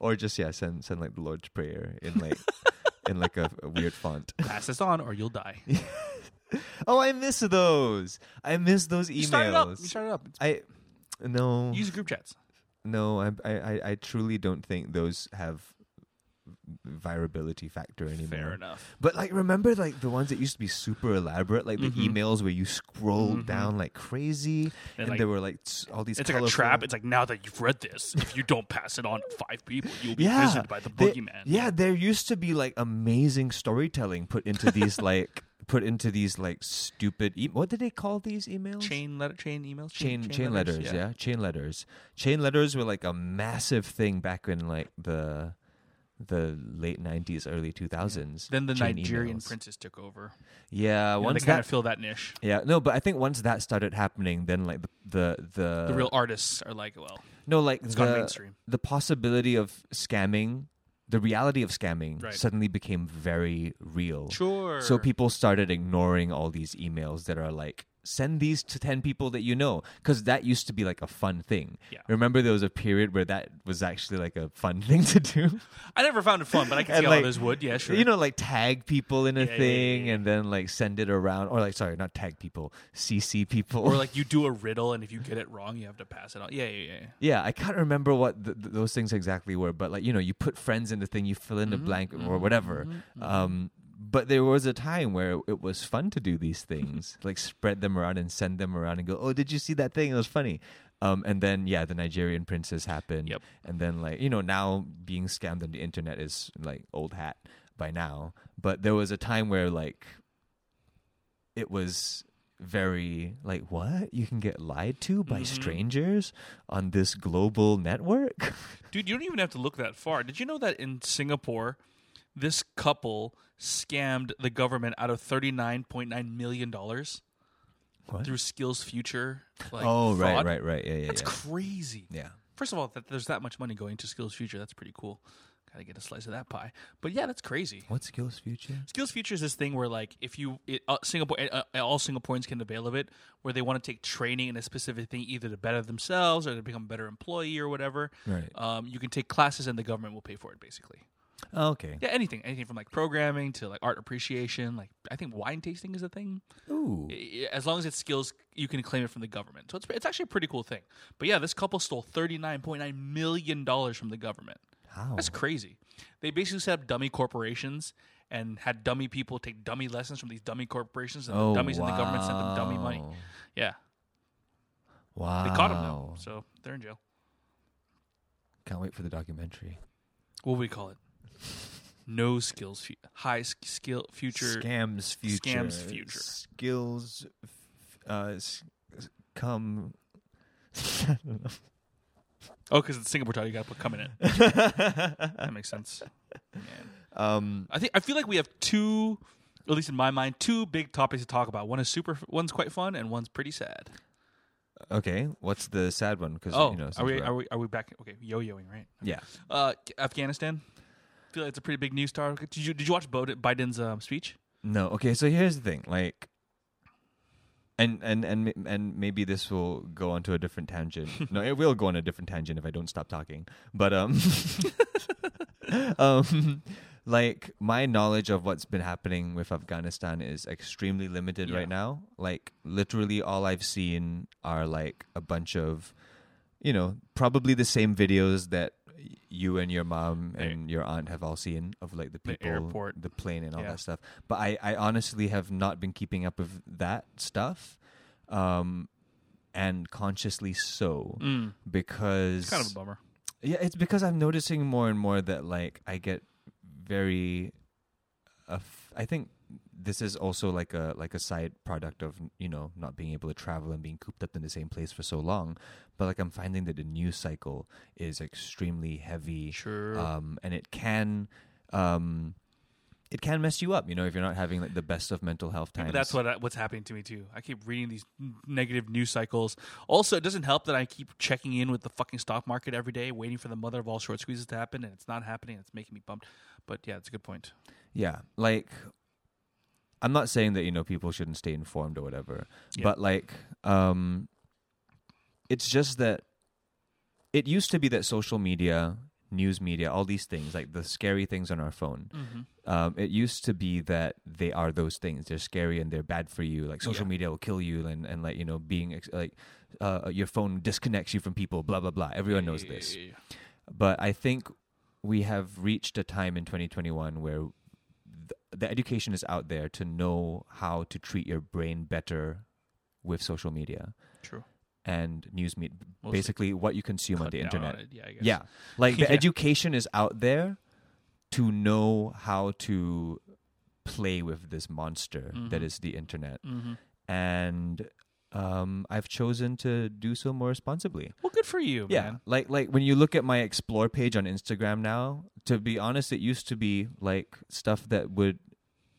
Or just yeah, send send like the Lord's Prayer in like in like a, a weird font. Pass this on, or you'll die. Oh, I miss those. I miss those You start it up. You emails. start it up. I no. Use group chats. No, I, I, I- truly don't think those have virability factor anymore. Fair enough. But like, remember like the ones that used to be super elaborate, like the Mhm. emails where you scrolled Mhm. down like crazy, and, like- there were like all these. It's like a trap. It's like now that you've read this, if you don't pass it on to five people, you'll be yeah, visited by the There- boogeyman. Yeah, there used to be like amazing storytelling put into these (laughs) like put into these like stupid. E- what did they call these emails? Chain letter, chain emails, chain chain, letters, yeah. chain letters chain letters were like a massive thing back in like the the late 90s early 2000s Then the chain Nigerian emails. princess took over. yeah Yeah, once they kind that of fill that niche. yeah no but i think once that started happening then like the the the, the real artists are like, well, no like it's gone mainstream. the possibility of scamming the reality of scamming Right. suddenly became very real Sure. so people started ignoring all these emails that are like send these to 10 people that you know because that used to be like a fun thing Yeah. remember there was a period where that was actually like a fun (laughs) thing to do I never found it fun, but I can see how like, others would. Yeah, sure. you know like tag people in a Yeah, thing yeah. and then like send it around or like sorry not tag people cc people or like (laughs) you do a riddle, and if you get it wrong, you have to pass it on. Yeah, yeah, yeah. Yeah, I can't remember what th- th- those things exactly were, but like you know, you put friends in the thing, you fill in the Mm-hmm, blank or whatever. Um, but there was a time where it was fun to do these things, (laughs) like spread them around and send them around and go, "Oh, did you see that thing? It was funny." Um, and then yeah, the Nigerian princess happened. Yep. And then like you know now being scammed on the internet is like old hat by now, but there was a time where like it was very like what you can get lied to by Mm-hmm. strangers on this global network (laughs) Dude, you don't even have to look that far. Did you know that in Singapore, this couple scammed the government out of thirty nine point nine million dollars through Skills Future? Like, oh right fraud? right right yeah yeah That's yeah. crazy. yeah First of all, that there's that much money going to Skills Future. That's pretty cool. Got to get a slice of that pie. But yeah, that's crazy. what skills future Skills Future is this thing where, like, if you it, uh, Singapore, uh, uh, all Singaporeans can avail of it, where they want to take training in a specific thing, either to better themselves or to become a better employee or whatever. Right. Um, you can take classes, and the government will pay for it, basically. Oh, okay Yeah, anything, anything from like programming to like art appreciation. Like, I think wine tasting is a thing. ooh As long as it's skills, you can claim it from the government. So it's it's actually a pretty cool thing. But yeah, this couple stole thirty nine point nine million dollars from the government. how That's crazy. They basically set up dummy corporations and had dummy people take dummy lessons from these dummy corporations, and oh, the dummies in the government sent them dummy money. Yeah, wow they caught them though, so they're in jail. can't wait for the documentary What would we call it? No skills, fu- high sk- skill future. scams future Scams future. skills f- uh come (laughs) Oh, because it's Singapore title, you got to put "come" in it. (laughs) that makes sense. Um I think I feel like we have two, at least in my mind, two big topics to talk about. One is super, one's quite fun, and one's pretty sad. okay what's the sad one because Oh, you know are we we're- we are we back? Okay, yo-yoing, right? yeah Uh, Afghanistan. Feel like it's a pretty big news star. Did you did you watch Biden's um, speech? No. Okay. So here's the thing. Like, and and and and maybe this will go onto a different tangent. (laughs) no, it will go on a different tangent if I don't stop talking. But um, (laughs) um, like my knowledge of what's been happening with Afghanistan is extremely limited Yeah. right now. Like, literally, all I've seen are like a bunch of, you know, probably the same videos that you and your mom and your aunt have all seen of like the The people, airport. the plane, and all Yeah. that stuff. But I, I honestly have not been keeping up with that stuff, um, and consciously so Mm, because it's kind of a bummer. yeah, it's because I'm noticing more and more that like I get very, uh, I think this is also like a like a side product of you know not being able to travel and being cooped up in the same place for so long. But like I'm finding that the news cycle is extremely heavy, Sure. um, and it can. Um, it can mess you up, you know, if you're not having like the best of mental health times. that's what I- what's happening to me too. I keep reading these negative news cycles. Also, it doesn't help that I keep checking in with the fucking stock market every day, waiting for the mother of all short squeezes to happen, and it's not happening. It's making me bummed. But yeah, it's a good point. Yeah, like I'm not saying that you know people shouldn't stay informed or whatever, Yeah. but like um it's just that it used to be that social media, news media, all these things, like the scary things on our phone, Mm-hmm. um, it used to be that they are those things. They're scary and they're bad for you. Like social Yeah. media will kill you, and and like you know being ex- like uh, your phone disconnects you from people. Blah blah blah. Everyone knows this but I think we have reached a time in 2021 where the education is out there to know how to treat your brain better with social media True. and news media. Mostly Basically, what you consume on the internet. on it, Yeah, I guess. Yeah, like the (laughs) Yeah. education is out there to know how to play with this monster that Mhm. is the internet, Mm-hmm. and um, I've chosen to do so more responsibly. Well, good for you, Yeah, man. like like when you look at my explore page on Instagram now, to be honest, it used to be like stuff that would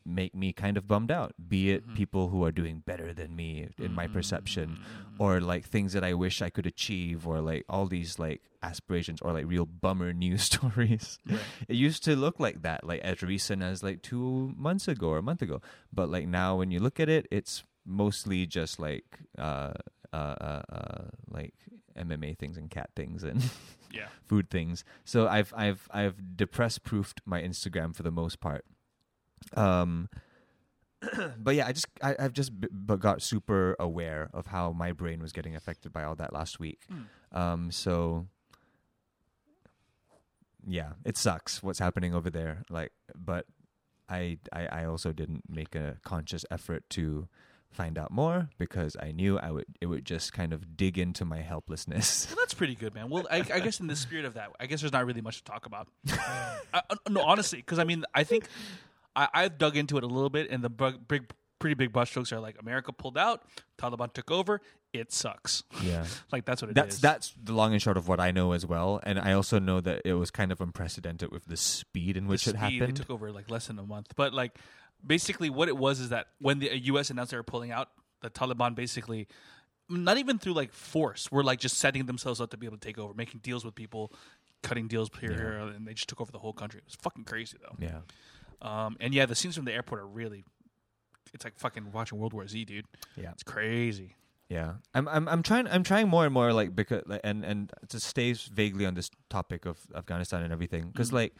make me kind of bummed out. Be it Mhm. people who are doing better than me in my perception, Mhm. or like things that I wish I could achieve, or like all these like aspirations, or like real bummer news (laughs) stories. Right. It used to look like that, like as recent as like two months ago or a month ago. But like now, when you look at it, it's mostly just like uh, uh, uh, uh, like MMA things and cat things and Yeah. (laughs) food things. So I've I've I've depressed proofed my Instagram for the most part. Um, (clears throat) but yeah, I just I, I've just b- b- got super aware of how my brain was getting affected by all that last week. Mm. Um, so yeah, it sucks what's happening over there. Like, but I, I I also didn't make a conscious effort to find out more because I knew I would it would just kind of dig into my helplessness. Well, that's pretty good, man. Well, I, I guess in the spirit of that, I guess there's not really much to talk about. I, (laughs) uh, no, honestly, because I mean, I think I, I've dug into it a little bit, and the bug, big, pretty big brushstrokes are like America pulled out, Taliban took over. It sucks. yeah. (laughs) Like that's what it is. That's that's the long and short of what I know as well, and I also know that it was kind of unprecedented with the speed in which it happened. It took over like less than a month, but like basically what it was is that when the U.S. announced they were pulling out, the Taliban basically. Not even through like force, were like just setting themselves up to be able to take over, making deals with people, cutting deals here, here, and they just took over the whole country. It was fucking crazy though. yeah, Um, and yeah, the scenes from the airport are really. It's like fucking watching World War Z, dude. yeah. It's crazy. Yeah, I'm I'm I'm trying I'm trying more and more like because and and to stay vaguely on this topic of Afghanistan and everything because Mhm. like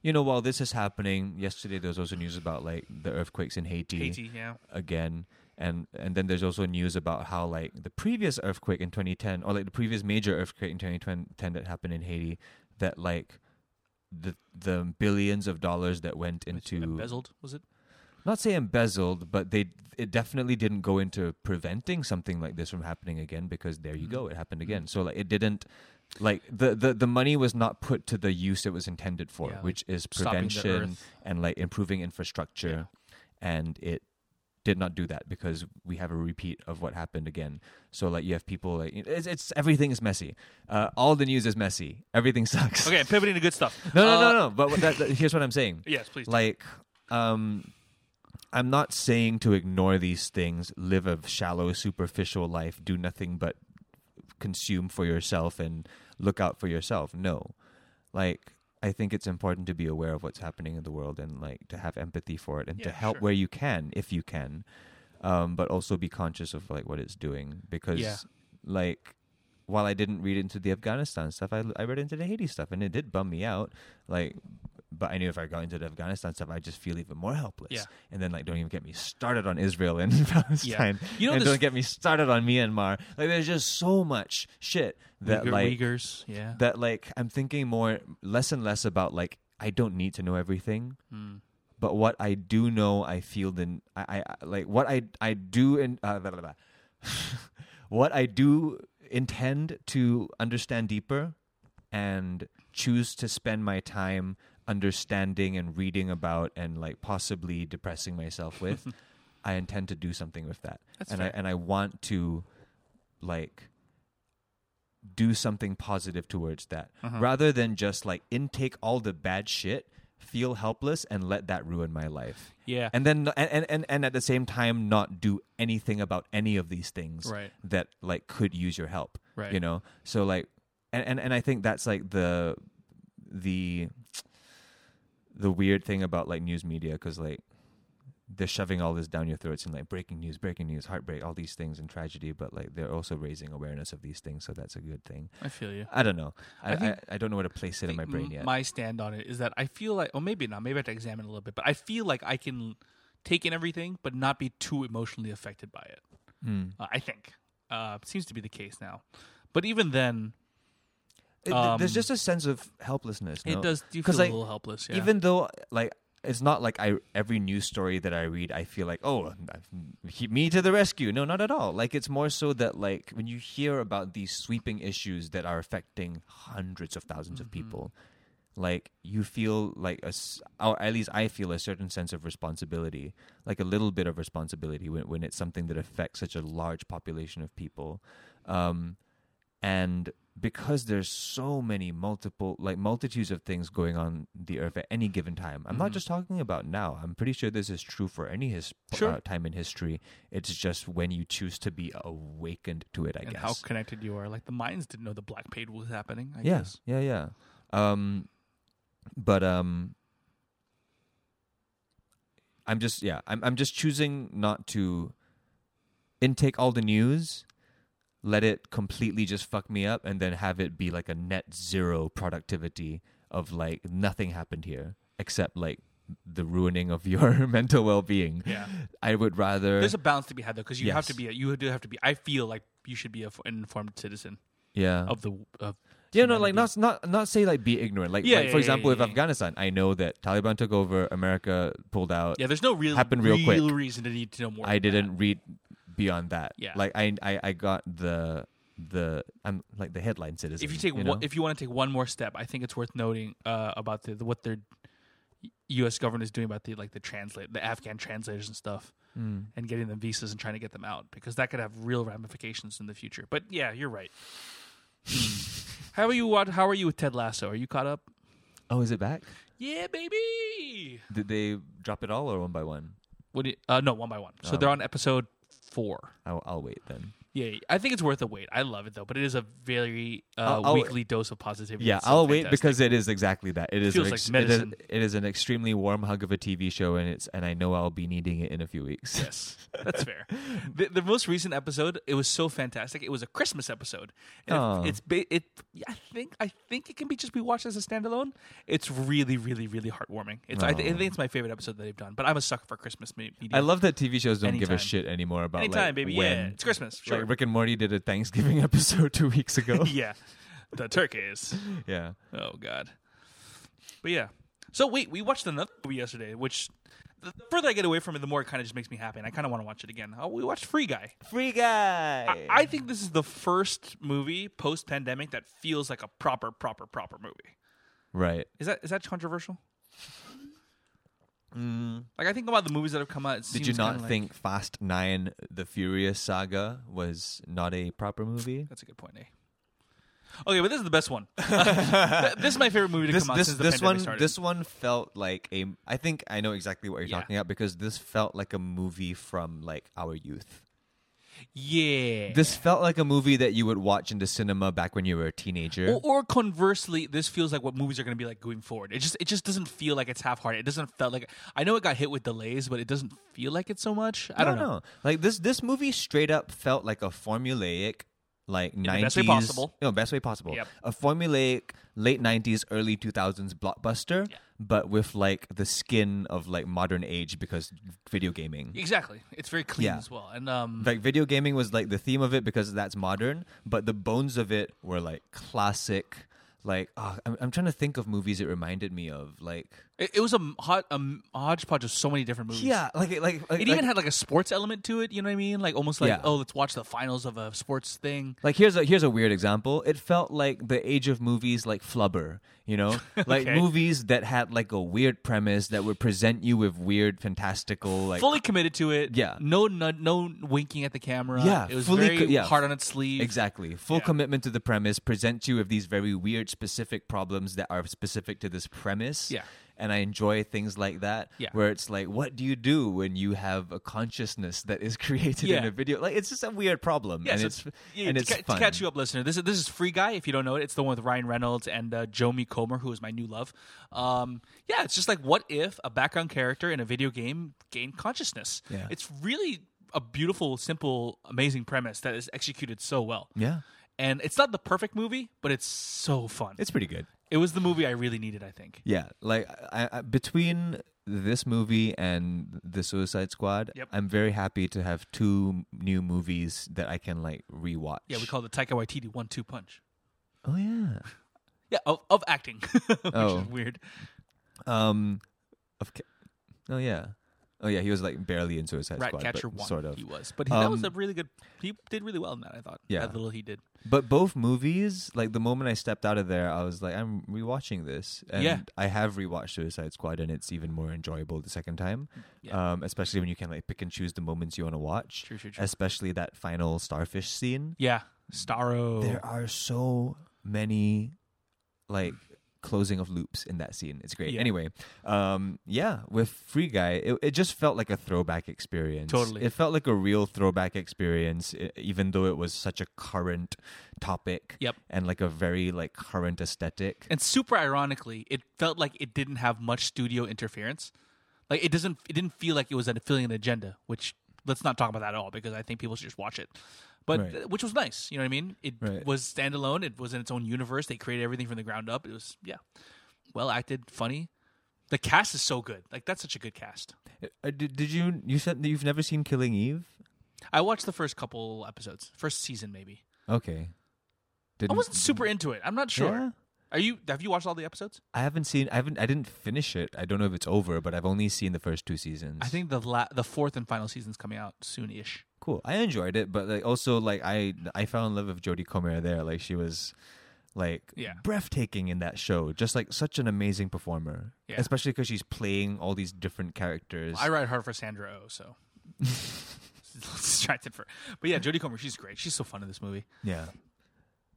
you know while this is happening yesterday there was also news about like the earthquakes in Haiti, Haiti, yeah. again and and then there's also news about how like the previous earthquake in 2010 or like the previous major earthquake in 2010 that happened in Haiti that like the the billions of dollars that went into embezzled, was it? not say embezzled, but they it definitely didn't go into preventing something like this from happening again because there you mm-hmm. go, it happened mm-hmm. again. So like it didn't like the, the the money was not put to the use it was intended for, Yeah, like which is prevention and like improving infrastructure and it did not do that because we have a repeat of what happened again. So like you have people like it's, it's everything is messy. Uh, all the news is messy. Everything (laughs) sucks. Okay, pivoting to good stuff. No, no, Uh, no, no. But that, that- here's what I'm saying (laughs) Yes, please. like um i'm not saying to ignore these things live a shallow superficial life do nothing but consume for yourself and look out for yourself no like i think it's important to be aware of what's happening in the world and like to have empathy for it and to help sure. where you can if you can um but also be conscious of like what it's doing because Yeah. like while I didn't read into the Afghanistan stuff, I, I read into the Haiti stuff, and it did bum me out. Like, but I knew if I got into the Afghanistan stuff, I'd just feel even more helpless. Yeah. And then, like, don't even get me started on Israel and (laughs) Palestine. You know and don't get me started on Myanmar. Like, there's just so much shit that, Uyghur- like, Uyghurs, yeah. that, like, I'm thinking more, less and less about, like, I don't need to know everything. Mm. But what I do know, I feel the I, I like what I I do in uh, blah, blah, blah. (laughs) what I do intend to understand deeper and choose to spend my time understanding and reading about and like possibly depressing myself with. (laughs) I intend to do something with that, That's and fair. I and I want to like do something positive towards that Uh-huh. rather than just like intake all the bad shit feel helpless and let that ruin my life yeah. and then and, and, and, at the same time not do anything about any of these things Right. that like could use your help Right. you know so like and, and and i think that's like the the the weird thing about like news media because like they're shoving all this down your throats and like breaking news breaking news heartbreak all these things and tragedy but like they're also raising awareness of these things so that's a good thing I feel you. i don't know i I i, I, don't know where to place it in my brain yet My stand on it is that I feel like, or maybe not, maybe I have to examine a little bit, but I feel like I can take in everything, but not be too emotionally affected by it. Hmm. Uh, I think. Uh, seems to be the case now. But even then, It- Um, there's just a sense of helplessness no? it does do you feel like, a little helpless. Yeah. even though like it's not like I every news story that I read I feel like oh me to the rescue no not at all like it's more so that like when you hear about these sweeping issues that are affecting hundreds of 1000s of Mm-hmm. people like you feel like a or at least I feel a certain sense of responsibility like a little bit of responsibility when when it's something that affects such a large population of people um and because there's so many multiple like multitudes of things going on the earth at any given time i'm not Mhm. just talking about now i'm pretty sure this is true for any his Sure. uh, time in history it's just when you choose to be awakened to it i and guess how connected you are. Like the Mayans didn't know the Black Plague was happening. I yeah guess. yeah yeah um but um i'm just yeah i'm i'm just choosing not to intake all the news, let it completely just fuck me up, and then have it be like a net zero productivity of like nothing happened here except like the ruining of your (laughs) mental well being. Yeah. I would rather. There's a balance to be had though, because you have to be. A, you do have to be. I feel like you should be a, an informed citizen yeah. of the. Of Yeah, no, like not not not say like be ignorant. Like, Yeah, like yeah, for yeah, example, with. Afghanistan, I know that Taliban took over, America pulled out. Yeah, there's no real Happened real quick. reason to need to know more. I didn't read beyond that. Yeah. like I I, I got the the I'm like the headline citizen. If you take you one, if you want to take one more step, I think it's worth noting uh, about the, the what their U.S. government is doing about the like the translate the Afghan translators and stuff, Mm. and getting them visas and trying to get them out because that could have real ramifications in the future. But yeah, you're right. (laughs) how are you? What? How are you with Ted Lasso? Are you caught up? oh, is it back? Yeah, baby. Did they drop it all or one by one? What? Do you, uh, no, one by one. So Oh. they're on episode four. I'll, I'll wait then. Yeah, I think it's worth a wait. I love it though, but it is a very uh, I'll- I'll- weekly dose of positivity. Yeah, I'll wait because it is exactly that. It is Feels an like medicine. It is, it is an extremely warm hug of a TV show, and it's and I know I'll be needing it in a few weeks. Yes, that's (laughs) fair. The, the most recent episode, it was so fantastic. It was a Christmas episode. And it, it's ba- it. I think I think it can be just be watched as a standalone. It's really, really, really heartwarming. It's I, th- I think it's my favorite episode that they've done. But I'm a sucker for Christmas media. I love that TV shows don't give a shit anymore about anytime, like, baby. when. Yeah, it's Christmas. Sure. Like Rick and Morty did a Thanksgiving (laughs) episode two weeks ago. (laughs) yeah, the turkeys. yeah. Oh God. But yeah. So wait, we watched another movie yesterday, which the further I get away from it, the more it kind of just makes me happy, and I kind of want to watch it again. Oh, we watched Free Guy. Free guy. I, I think this is the first movie post pandemic that feels like a proper, proper, proper movie. right. Is that is that controversial? Mm. Like I think about the movies that have come out. Did you not kinda like- think Fast Nine: The Furious Saga was not a proper movie? that's a good point? Eh. Okay, but this is the best one. (laughs) (laughs) This is my favorite movie to This come out this this one started. this one felt like a. I think I know exactly what you're Yeah. talking about because this felt like a movie from like our youth. Yeah. This felt like a movie that you would watch in the cinema back when you were a teenager. Or, or conversely, this feels like what movies are going to be like going forward. It just it just doesn't feel like it's half-hearted. It doesn't feel like I know it got hit with delays, but it doesn't feel like it so much. I don't know. Like this this movie straight up felt like a formulaic like 90s best way possible. No, best way possible. Yep. A formulaic late 90s early 2000s blockbuster Yeah. but with like the skin of like modern age because video gaming. Exactly. It's very clean Yeah. as well. And um, Like video gaming was like the theme of it because that's modern, but the bones of it were like classic. Like ah, I'm, I'm trying to think of movies it reminded me of. Like it, it was a m- hot a hodgepodge of so many different movies. yeah, like like, like It even had like a sports element to it. You know what I mean? Like almost like Yeah. oh, let's watch the finals of a sports thing. Like here's a here's a weird example. It felt like the age of movies like Flubber, you know, (laughs) like Okay. movies that had like a weird premise that would present you with weird, fantastical, like fully committed to it. Yeah. No, no, no winking at the camera. Yeah, It was fully very co- yeah. hard on its sleeve. exactly full Yeah. commitment to the premise. Present you with these very weird, specific problems that are specific to this premise. Yeah. And I enjoy things like that, Yeah. where it's like, what do you do when you have a consciousness that is (laughs) created in a video? Like, it's just a weird problem, Yeah, and so it's yeah, and to, it's ca- to catch you up, listener. This is this is Free Guy. If you don't know it, it's the one with Ryan Reynolds and uh, Jodie Comer, who is my new love. Um, yeah, it's just like what if a background character in a video game gained consciousness? Yeah. It's really a beautiful, simple, amazing premise that is executed so well. Yeah, And it's not the perfect movie, but it's so fun. it's pretty good. It was the movie I really needed. I think. Yeah, like I, I, between this movie and the Suicide Squad, Yep. I'm very happy to have two new movies that I can like rewatch. Yeah, we call it the Taika Waititi one-two punch. Oh yeah. (laughs) Yeah, of, of acting, (laughs) which Oh. is weird. Um, of ca- oh yeah, oh yeah. He was like barely in Suicide Squad, Ratcatcher but one, sort of. he was, but he, that was Um, a really good. He did really well in that. I thought. Yeah. that little he did. But both movies, like the moment I stepped out of there, I was like, I'm rewatching this, and Yeah. I have rewatched Suicide Squad, and it's even more enjoyable the second time. Yeah. Um, especially when you can like pick and choose the moments you want to watch. True, true, true. Especially that final starfish scene. Yeah, Starro. There are so many like closing of loops in that scene. It's great. Yeah. Anyway, um, yeah, with Free Guy, it, it just felt like a throwback experience. Totally. It felt like a real throwback experience, even though it was such a current topic. Yep. And like a very like current aesthetic. And super ironically, it felt like it didn't have much studio interference. Like it doesn't. It didn't feel like it was fulfilling an agenda, which let's not talk about that at all because I think people should just watch it. But Right. uh, which was nice, you know what I mean? It Right. was standalone. It was in its own universe. They created everything from the ground up. It was yeah, well acted, funny. The cast is so good. Like that's such a good cast. Uh, did, did you you said that you've never seen Killing Eve? I watched the first couple episodes, first season maybe. Okay. I Didn't, wasn't super into it. I'm not sure. Yeah. Are you? Have you watched all the episodes? I haven't seen. I haven't. I didn't finish it. I don't know if it's over, but I've only seen the first two seasons. I think the la- the fourth and final season's coming out soon-ish. Cool. I enjoyed it, but like also like I I fell in love with Jodie Comer there. Like she was like Yeah. breathtaking in that show. Just like such an amazing performer. Yeah. Especially because she's playing all these different characters. I ride hard for Sandra Oh, so (laughs) distracted for. But yeah, Jodie Comer, she's great. She's so fun in this movie. Yeah.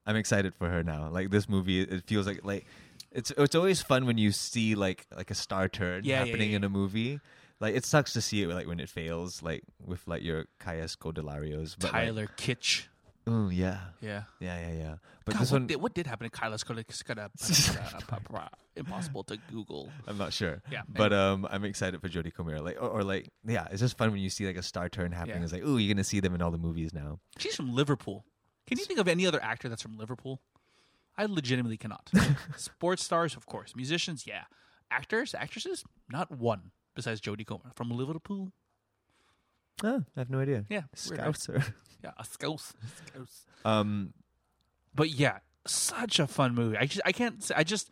I'm excited for her now. Like this movie, it feels like like it's it's always fun when you see like like a star turn Yeah, happening in a movie. Like it sucks to see it like when it fails, like with like your Kaya Scodelario. But like- Taylor Kitsch. oh yeah, Yeah. yeah, yeah, yeah. But God, this what, one, did, what did happen to Kyla Scott? (laughs) (laughs) Impossible to Google. I'm not sure. Yeah, but um, I'm excited for Jodie Comer. Like or, or like yeah, it's just fun when you see like a star turn happening. Yeah. It's like oh, you're gonna see them in all the movies now. She's from Liverpool. Can you think of any other actor that's from Liverpool? I legitimately cannot. (laughs) Sports stars, of course. Musicians, yeah. Actors, actresses, not one besides Jodie Comer from Liverpool. Oh, I have no idea. Yeah, right? Scouser. (laughs) Yeah, a scouse. Scouse. um, But yeah, such a fun movie. I just, I can't. say- I just,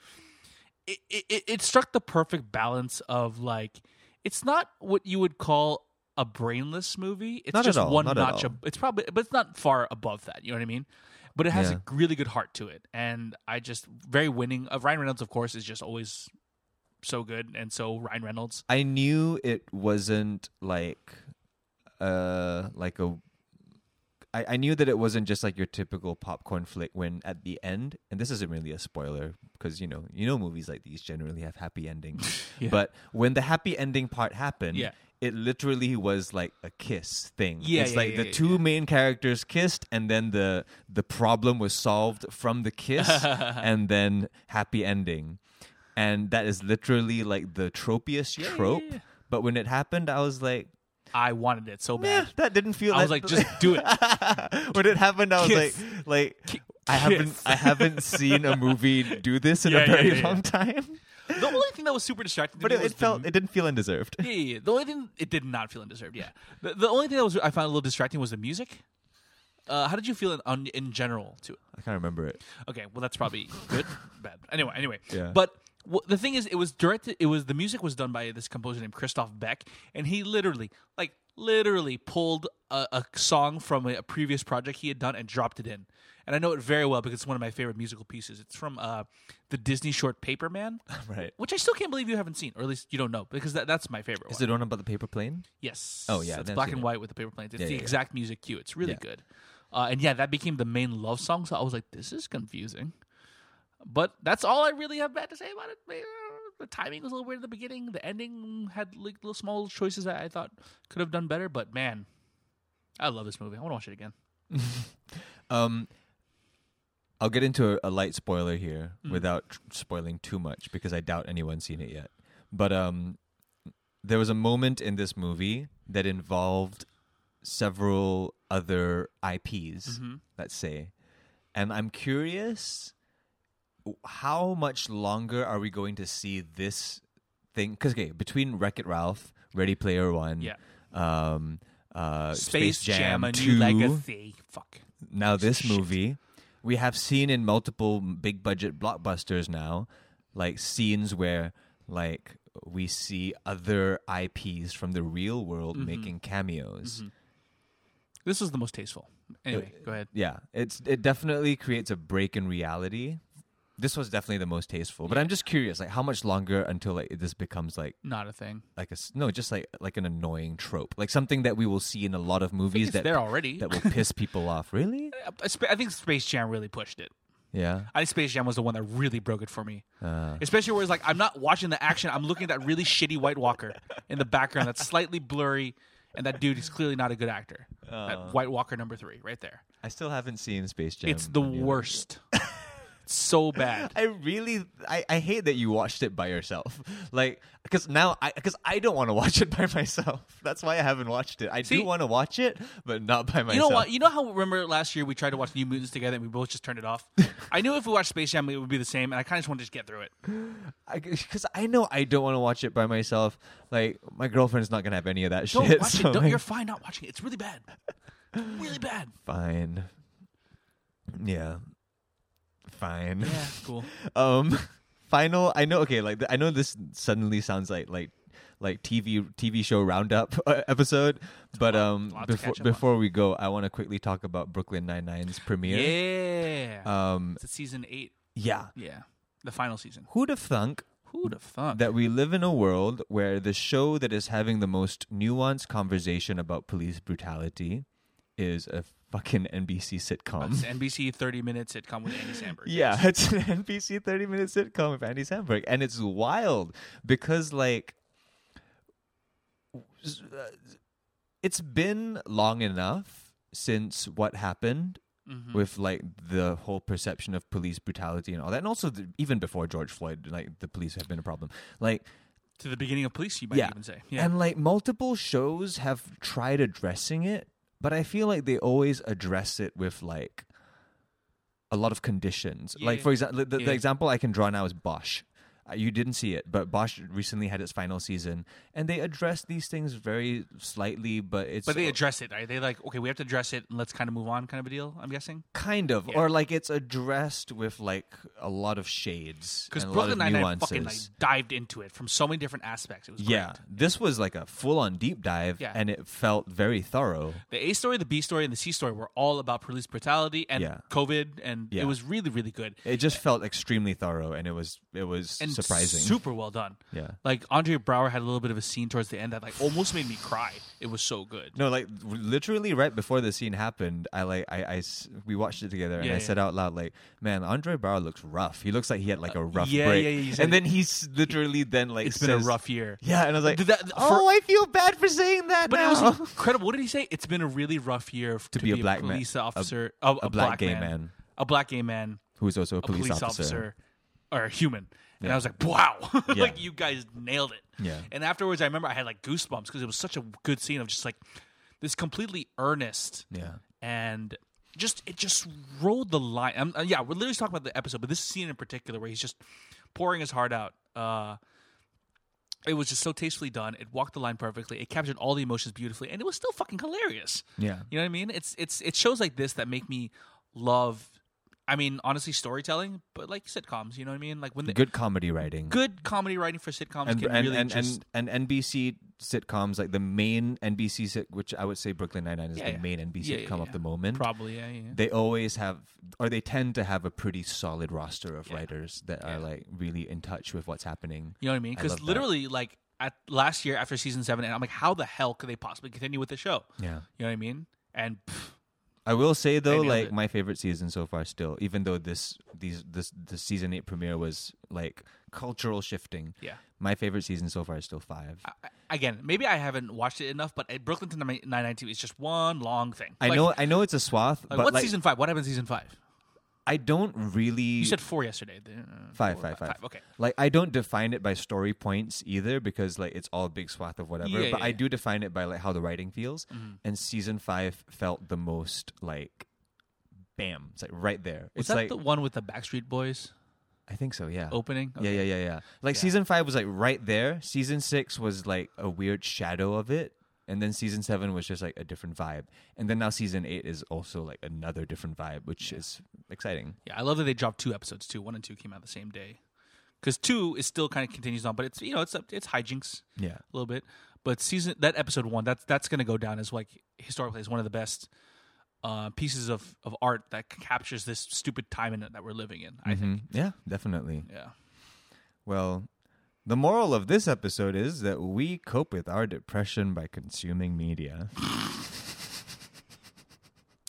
it, it, it struck the perfect balance of like, it's not what you would call a brainless movie. It's Not just all, one notch. ab- It's probably, but it's not far above that. You know what I mean? But it has Yeah. a really good heart to it, and I just very winning. Uh, Ryan Reynolds, of course, is just always so good, and so Ryan Reynolds. I knew it wasn't like uh like a I, I knew that it wasn't just like your typical popcorn flick when at the end and this isn't really a spoiler because you know you know movies like these generally have happy endings (laughs) Yeah. but when the happy ending part happened Yeah. it literally was like a kiss thing Yeah, it's yeah, like the two main characters kissed and then the the problem was solved from the kiss (laughs) and then happy ending and that is literally like the tropiest Yeah, yeah, trope yeah. but when it happened i was like I wanted it so yeah, bad. that didn't feel. I was like, just do it. (laughs) when it happened, I was Kiss. like, like Ki- I haven't. I haven't seen a movie do this in (laughs) Yeah, a very yeah, yeah. long time. The only thing that was super distracting, to But me it, was it the felt, it didn't feel undeserved. Yeah, yeah, yeah. The only thing it did not feel undeserved. Yeah. The, the only thing that was I found a little distracting was the music. Uh, how did you feel in, on, in general to it? I can't remember it. Okay, well that's probably good, bad. Anyway, anyway. Yeah. But w- the thing is, it was directed. It was the music was done by this composer named Christophe Beck, and he literally, like, literally pulled a, a song from a, a previous project he had done and dropped it in. And I know it very well because it's one of my favorite musical pieces. It's from uh, the Disney short Paperman, (laughs) Right? which I still can't believe you haven't seen, or at least you don't know, because that, that's my favorite. Is one. it one about the paper plane? Yes. Oh, yeah, It's black and it. white with the paper planes. It's Yeah, the yeah, yeah. exact music cue. It's really Yeah. good. Uh, and yeah, that became the main love song. So I was like, this is confusing. But that's all I really have bad to say about it. Uh, The timing was a little weird at the beginning. The ending had like little small choices that I thought could have done better. But man, I love this movie. I want to watch it again. (laughs) Um, I'll get into a, a light spoiler here Mm. without tr- spoiling too much because I doubt anyone's seen it yet. But um, there was a moment in this movie that involved several other IPs, Mhm. let's say, and I'm curious how much longer are we going to see this thing? Because okay, between Wreck It Ralph, Ready Player One, Yeah. um, uh, Space, Jam, a Two, new legacy. Fuck. now this Shit. movie we have seen in multiple big budget blockbusters now like scenes where like we see other IPs from the real world Mm-hmm. making cameos. This is the most tasteful. Anyway, Uh, go ahead. Yeah, it's it definitely creates a break in reality. This was definitely the most tasteful, but I'm just curious, like how much longer until like this becomes like Not a thing. like a s- no, just like like an annoying trope, like something that we will see in a lot of movies It's that there already. that will piss (laughs) people off. Really? I sp- I think Space Jam really pushed it. Yeah. I think Space Jam was the one that really broke it for me. Uh, Especially where it's like I'm not watching the action. I'm looking at that really shitty White Walker in the background that's slightly blurry, and that dude is clearly not a good actor. That White Walker number three, right there. I still haven't seen Space Jam. it's the worst. (laughs) so bad. (laughs) I really, I, I hate that you watched it by yourself. (laughs) Like, because now, I because I don't want to watch it (laughs) by myself. That's why I haven't watched it. I See- do want to watch it, but not by myself. You know what? You know how remember last year we tried to watch New Mutants together and we both just turned it off. I knew if we watched Space Jam it would be the same, and I kind of just wanted to just get through it. Because I, know I don't want to watch it by myself. Like, my girlfriend's not gonna have any of that Don't shit. watch so, it. Don't, like, you're fine not watching it. It's really bad. really bad. fine. Yeah. Fine. Yeah, (laughs) cool. um final i know okay like i know this suddenly sounds like like like tv tv show roundup uh, episode but um to before on. before we go i want to quickly talk about brooklyn 99's premiere Yeah. um it's season eight. yeah Yeah, the final season. who'd have thunk Who'd have thought? that we live in a world where the show that is having the most nuanced conversation about police brutality is a fucking nbc sitcom It's an NBC 30 minute sitcom with Andy Samberg. (laughs) Yeah, it's an NBC 30 minute sitcom with Andy Samberg. And it's wild because, like, it's been long enough since what happened Mhm. with, like, the whole perception of police brutality and all that. And also, the, even before George Floyd, like, the police have been a problem. Like, to the beginning of police, you might Yeah. even say. Yeah. and, like, multiple shows have tried addressing it, but I feel like they always address it with, like, a lot of conditions. Like, for example, the, the example I can draw now is Bosch. Uh, you didn't see it, but Bosch recently had its final season, and they addressed these things very slightly, but it's but they address it, right? They like, okay, we have to address it and let's kind of move on, kind of a deal. I'm guessing kind of, Yeah. or like it's addressed with like a lot of shades because and a lot Brooklyn Nine Nine fucking like dived into it from so many different aspects. It was yeah, great. this was like a full-on deep dive, Yeah. and it felt very thorough. The A story, the B story, and the C story were all about police brutality and Yeah. COVID, and it was really, really good It just felt extremely thorough, and it was it was and surprising. super well done. Yeah. Like Andre Braugher had a little bit of a scene towards the end that like almost made me cry. It was so good. No, like literally right before the scene happened, I like I, I we watched it together and Yeah, I yeah. said out loud like, "Man, Andre Braugher looks rough. He looks like he had like a uh, rough yeah, break." yeah, yeah, and then he's literally then like It's been a rough year. Yeah, and I was like, that- oh, for- "Oh, I feel bad for saying that." But now. it was incredible. What did he say? It's been a really rough year f- to, be a black man- police a- officer, a, oh, a black gay man. a black gay man, who's also a a police, police, officer. officer. or a human. And I was like, wow, (laughs) Yeah. like you guys nailed it. Yeah. And afterwards, I remember I had like goosebumps because it was such a good scene of just like this completely earnest Yeah, and just it just rode the line. Um, uh, yeah, we're literally talking about the episode, but this scene in particular where he's just pouring his heart out. Uh, it was just so tastefully done. It walked the line perfectly. It captured all the emotions beautifully, and it was still fucking hilarious. yeah, You know what I mean? It's it's it shows like this that make me love. I mean, honestly, storytelling, but like sitcoms. You know what I mean? Like when the good comedy writing. good comedy writing for sitcoms and can and, really and, just and and NBC sitcoms like the main NBC sit, which I would say Brooklyn Nine Nine is Yeah, the yeah. main NBC Yeah, sitcom of the moment. probably yeah, they always have or they tend to have a pretty solid roster of writers that are like really in touch with what's happening. You know what I mean? Because love that. literally, like at last year after season seven, and I'm like, how the hell could they possibly continue with the show? Yeah. You know what I mean? And pff, I will say though, like it. my favorite season so far still, even though this these this the season eight premiere was like cultural shifting. yeah. My favorite season so far is still five. I, again, maybe I haven't watched it enough, but uh, Brooklyn Nine Nine TV is just one long thing. I Like- know I know it's a swath, Like, but what's like season five? What happened season five? I don't really You said four yesterday. Uh, Five, four, five, five. Okay. like I don't define it by story points either because like it's all big swath of whatever. Yeah, but yeah, I yeah. do define it by like how the writing feels. Mhm. And season five felt the most like bam. It's like right there. Was it's that like the one with the Backstreet Boys I think so, yeah. opening? Yeah, yeah, yeah, yeah. Like season five was like right there. Season six was like a weird shadow of it. And then season seven was just like a different vibe. And then now season eight is also like another different vibe, which is exciting. Yeah, I love that they dropped two episodes too. One and two came out the same day. Because two is still kind of continues on, but it's you know it's it's hijinks Yeah. a little bit. But season that episode one that's that's going to go down as like historically as one of the best uh, pieces of, of art that captures this stupid time in it that we're living in. I think. Mhm. Yeah, definitely. Yeah. Well, the moral of this episode is that we cope with our depression by consuming media.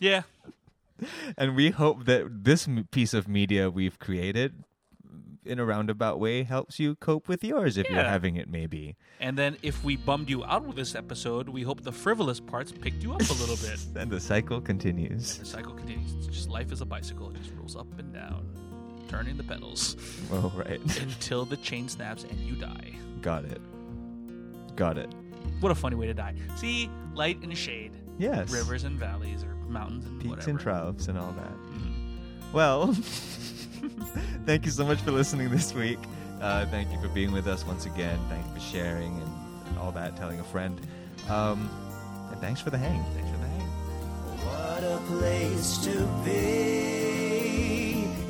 Yeah. and we hope that this m- piece of media we've created in a roundabout way helps you cope with yours if you're having it maybe. And then if we bummed you out with this episode, we hope the frivolous parts picked you up a little bit. (laughs) And the cycle continues. The cycle continues. It's just life is a bicycle. It just rolls up and down. Turning the pedals (laughs) Oh, right. until the chain snaps and you die. Got it. Got it. What a funny way to die. See, light and shade, Yes. rivers and valleys, or mountains and peaks whatever. and troughs and all that. Mhm. Well, (laughs) thank you so much for listening this week. Uh, thank you for being with us once again. Thank you for sharing and, and all that, telling a friend. Um, and thanks for the hang. Thanks for the hang. What a place to be.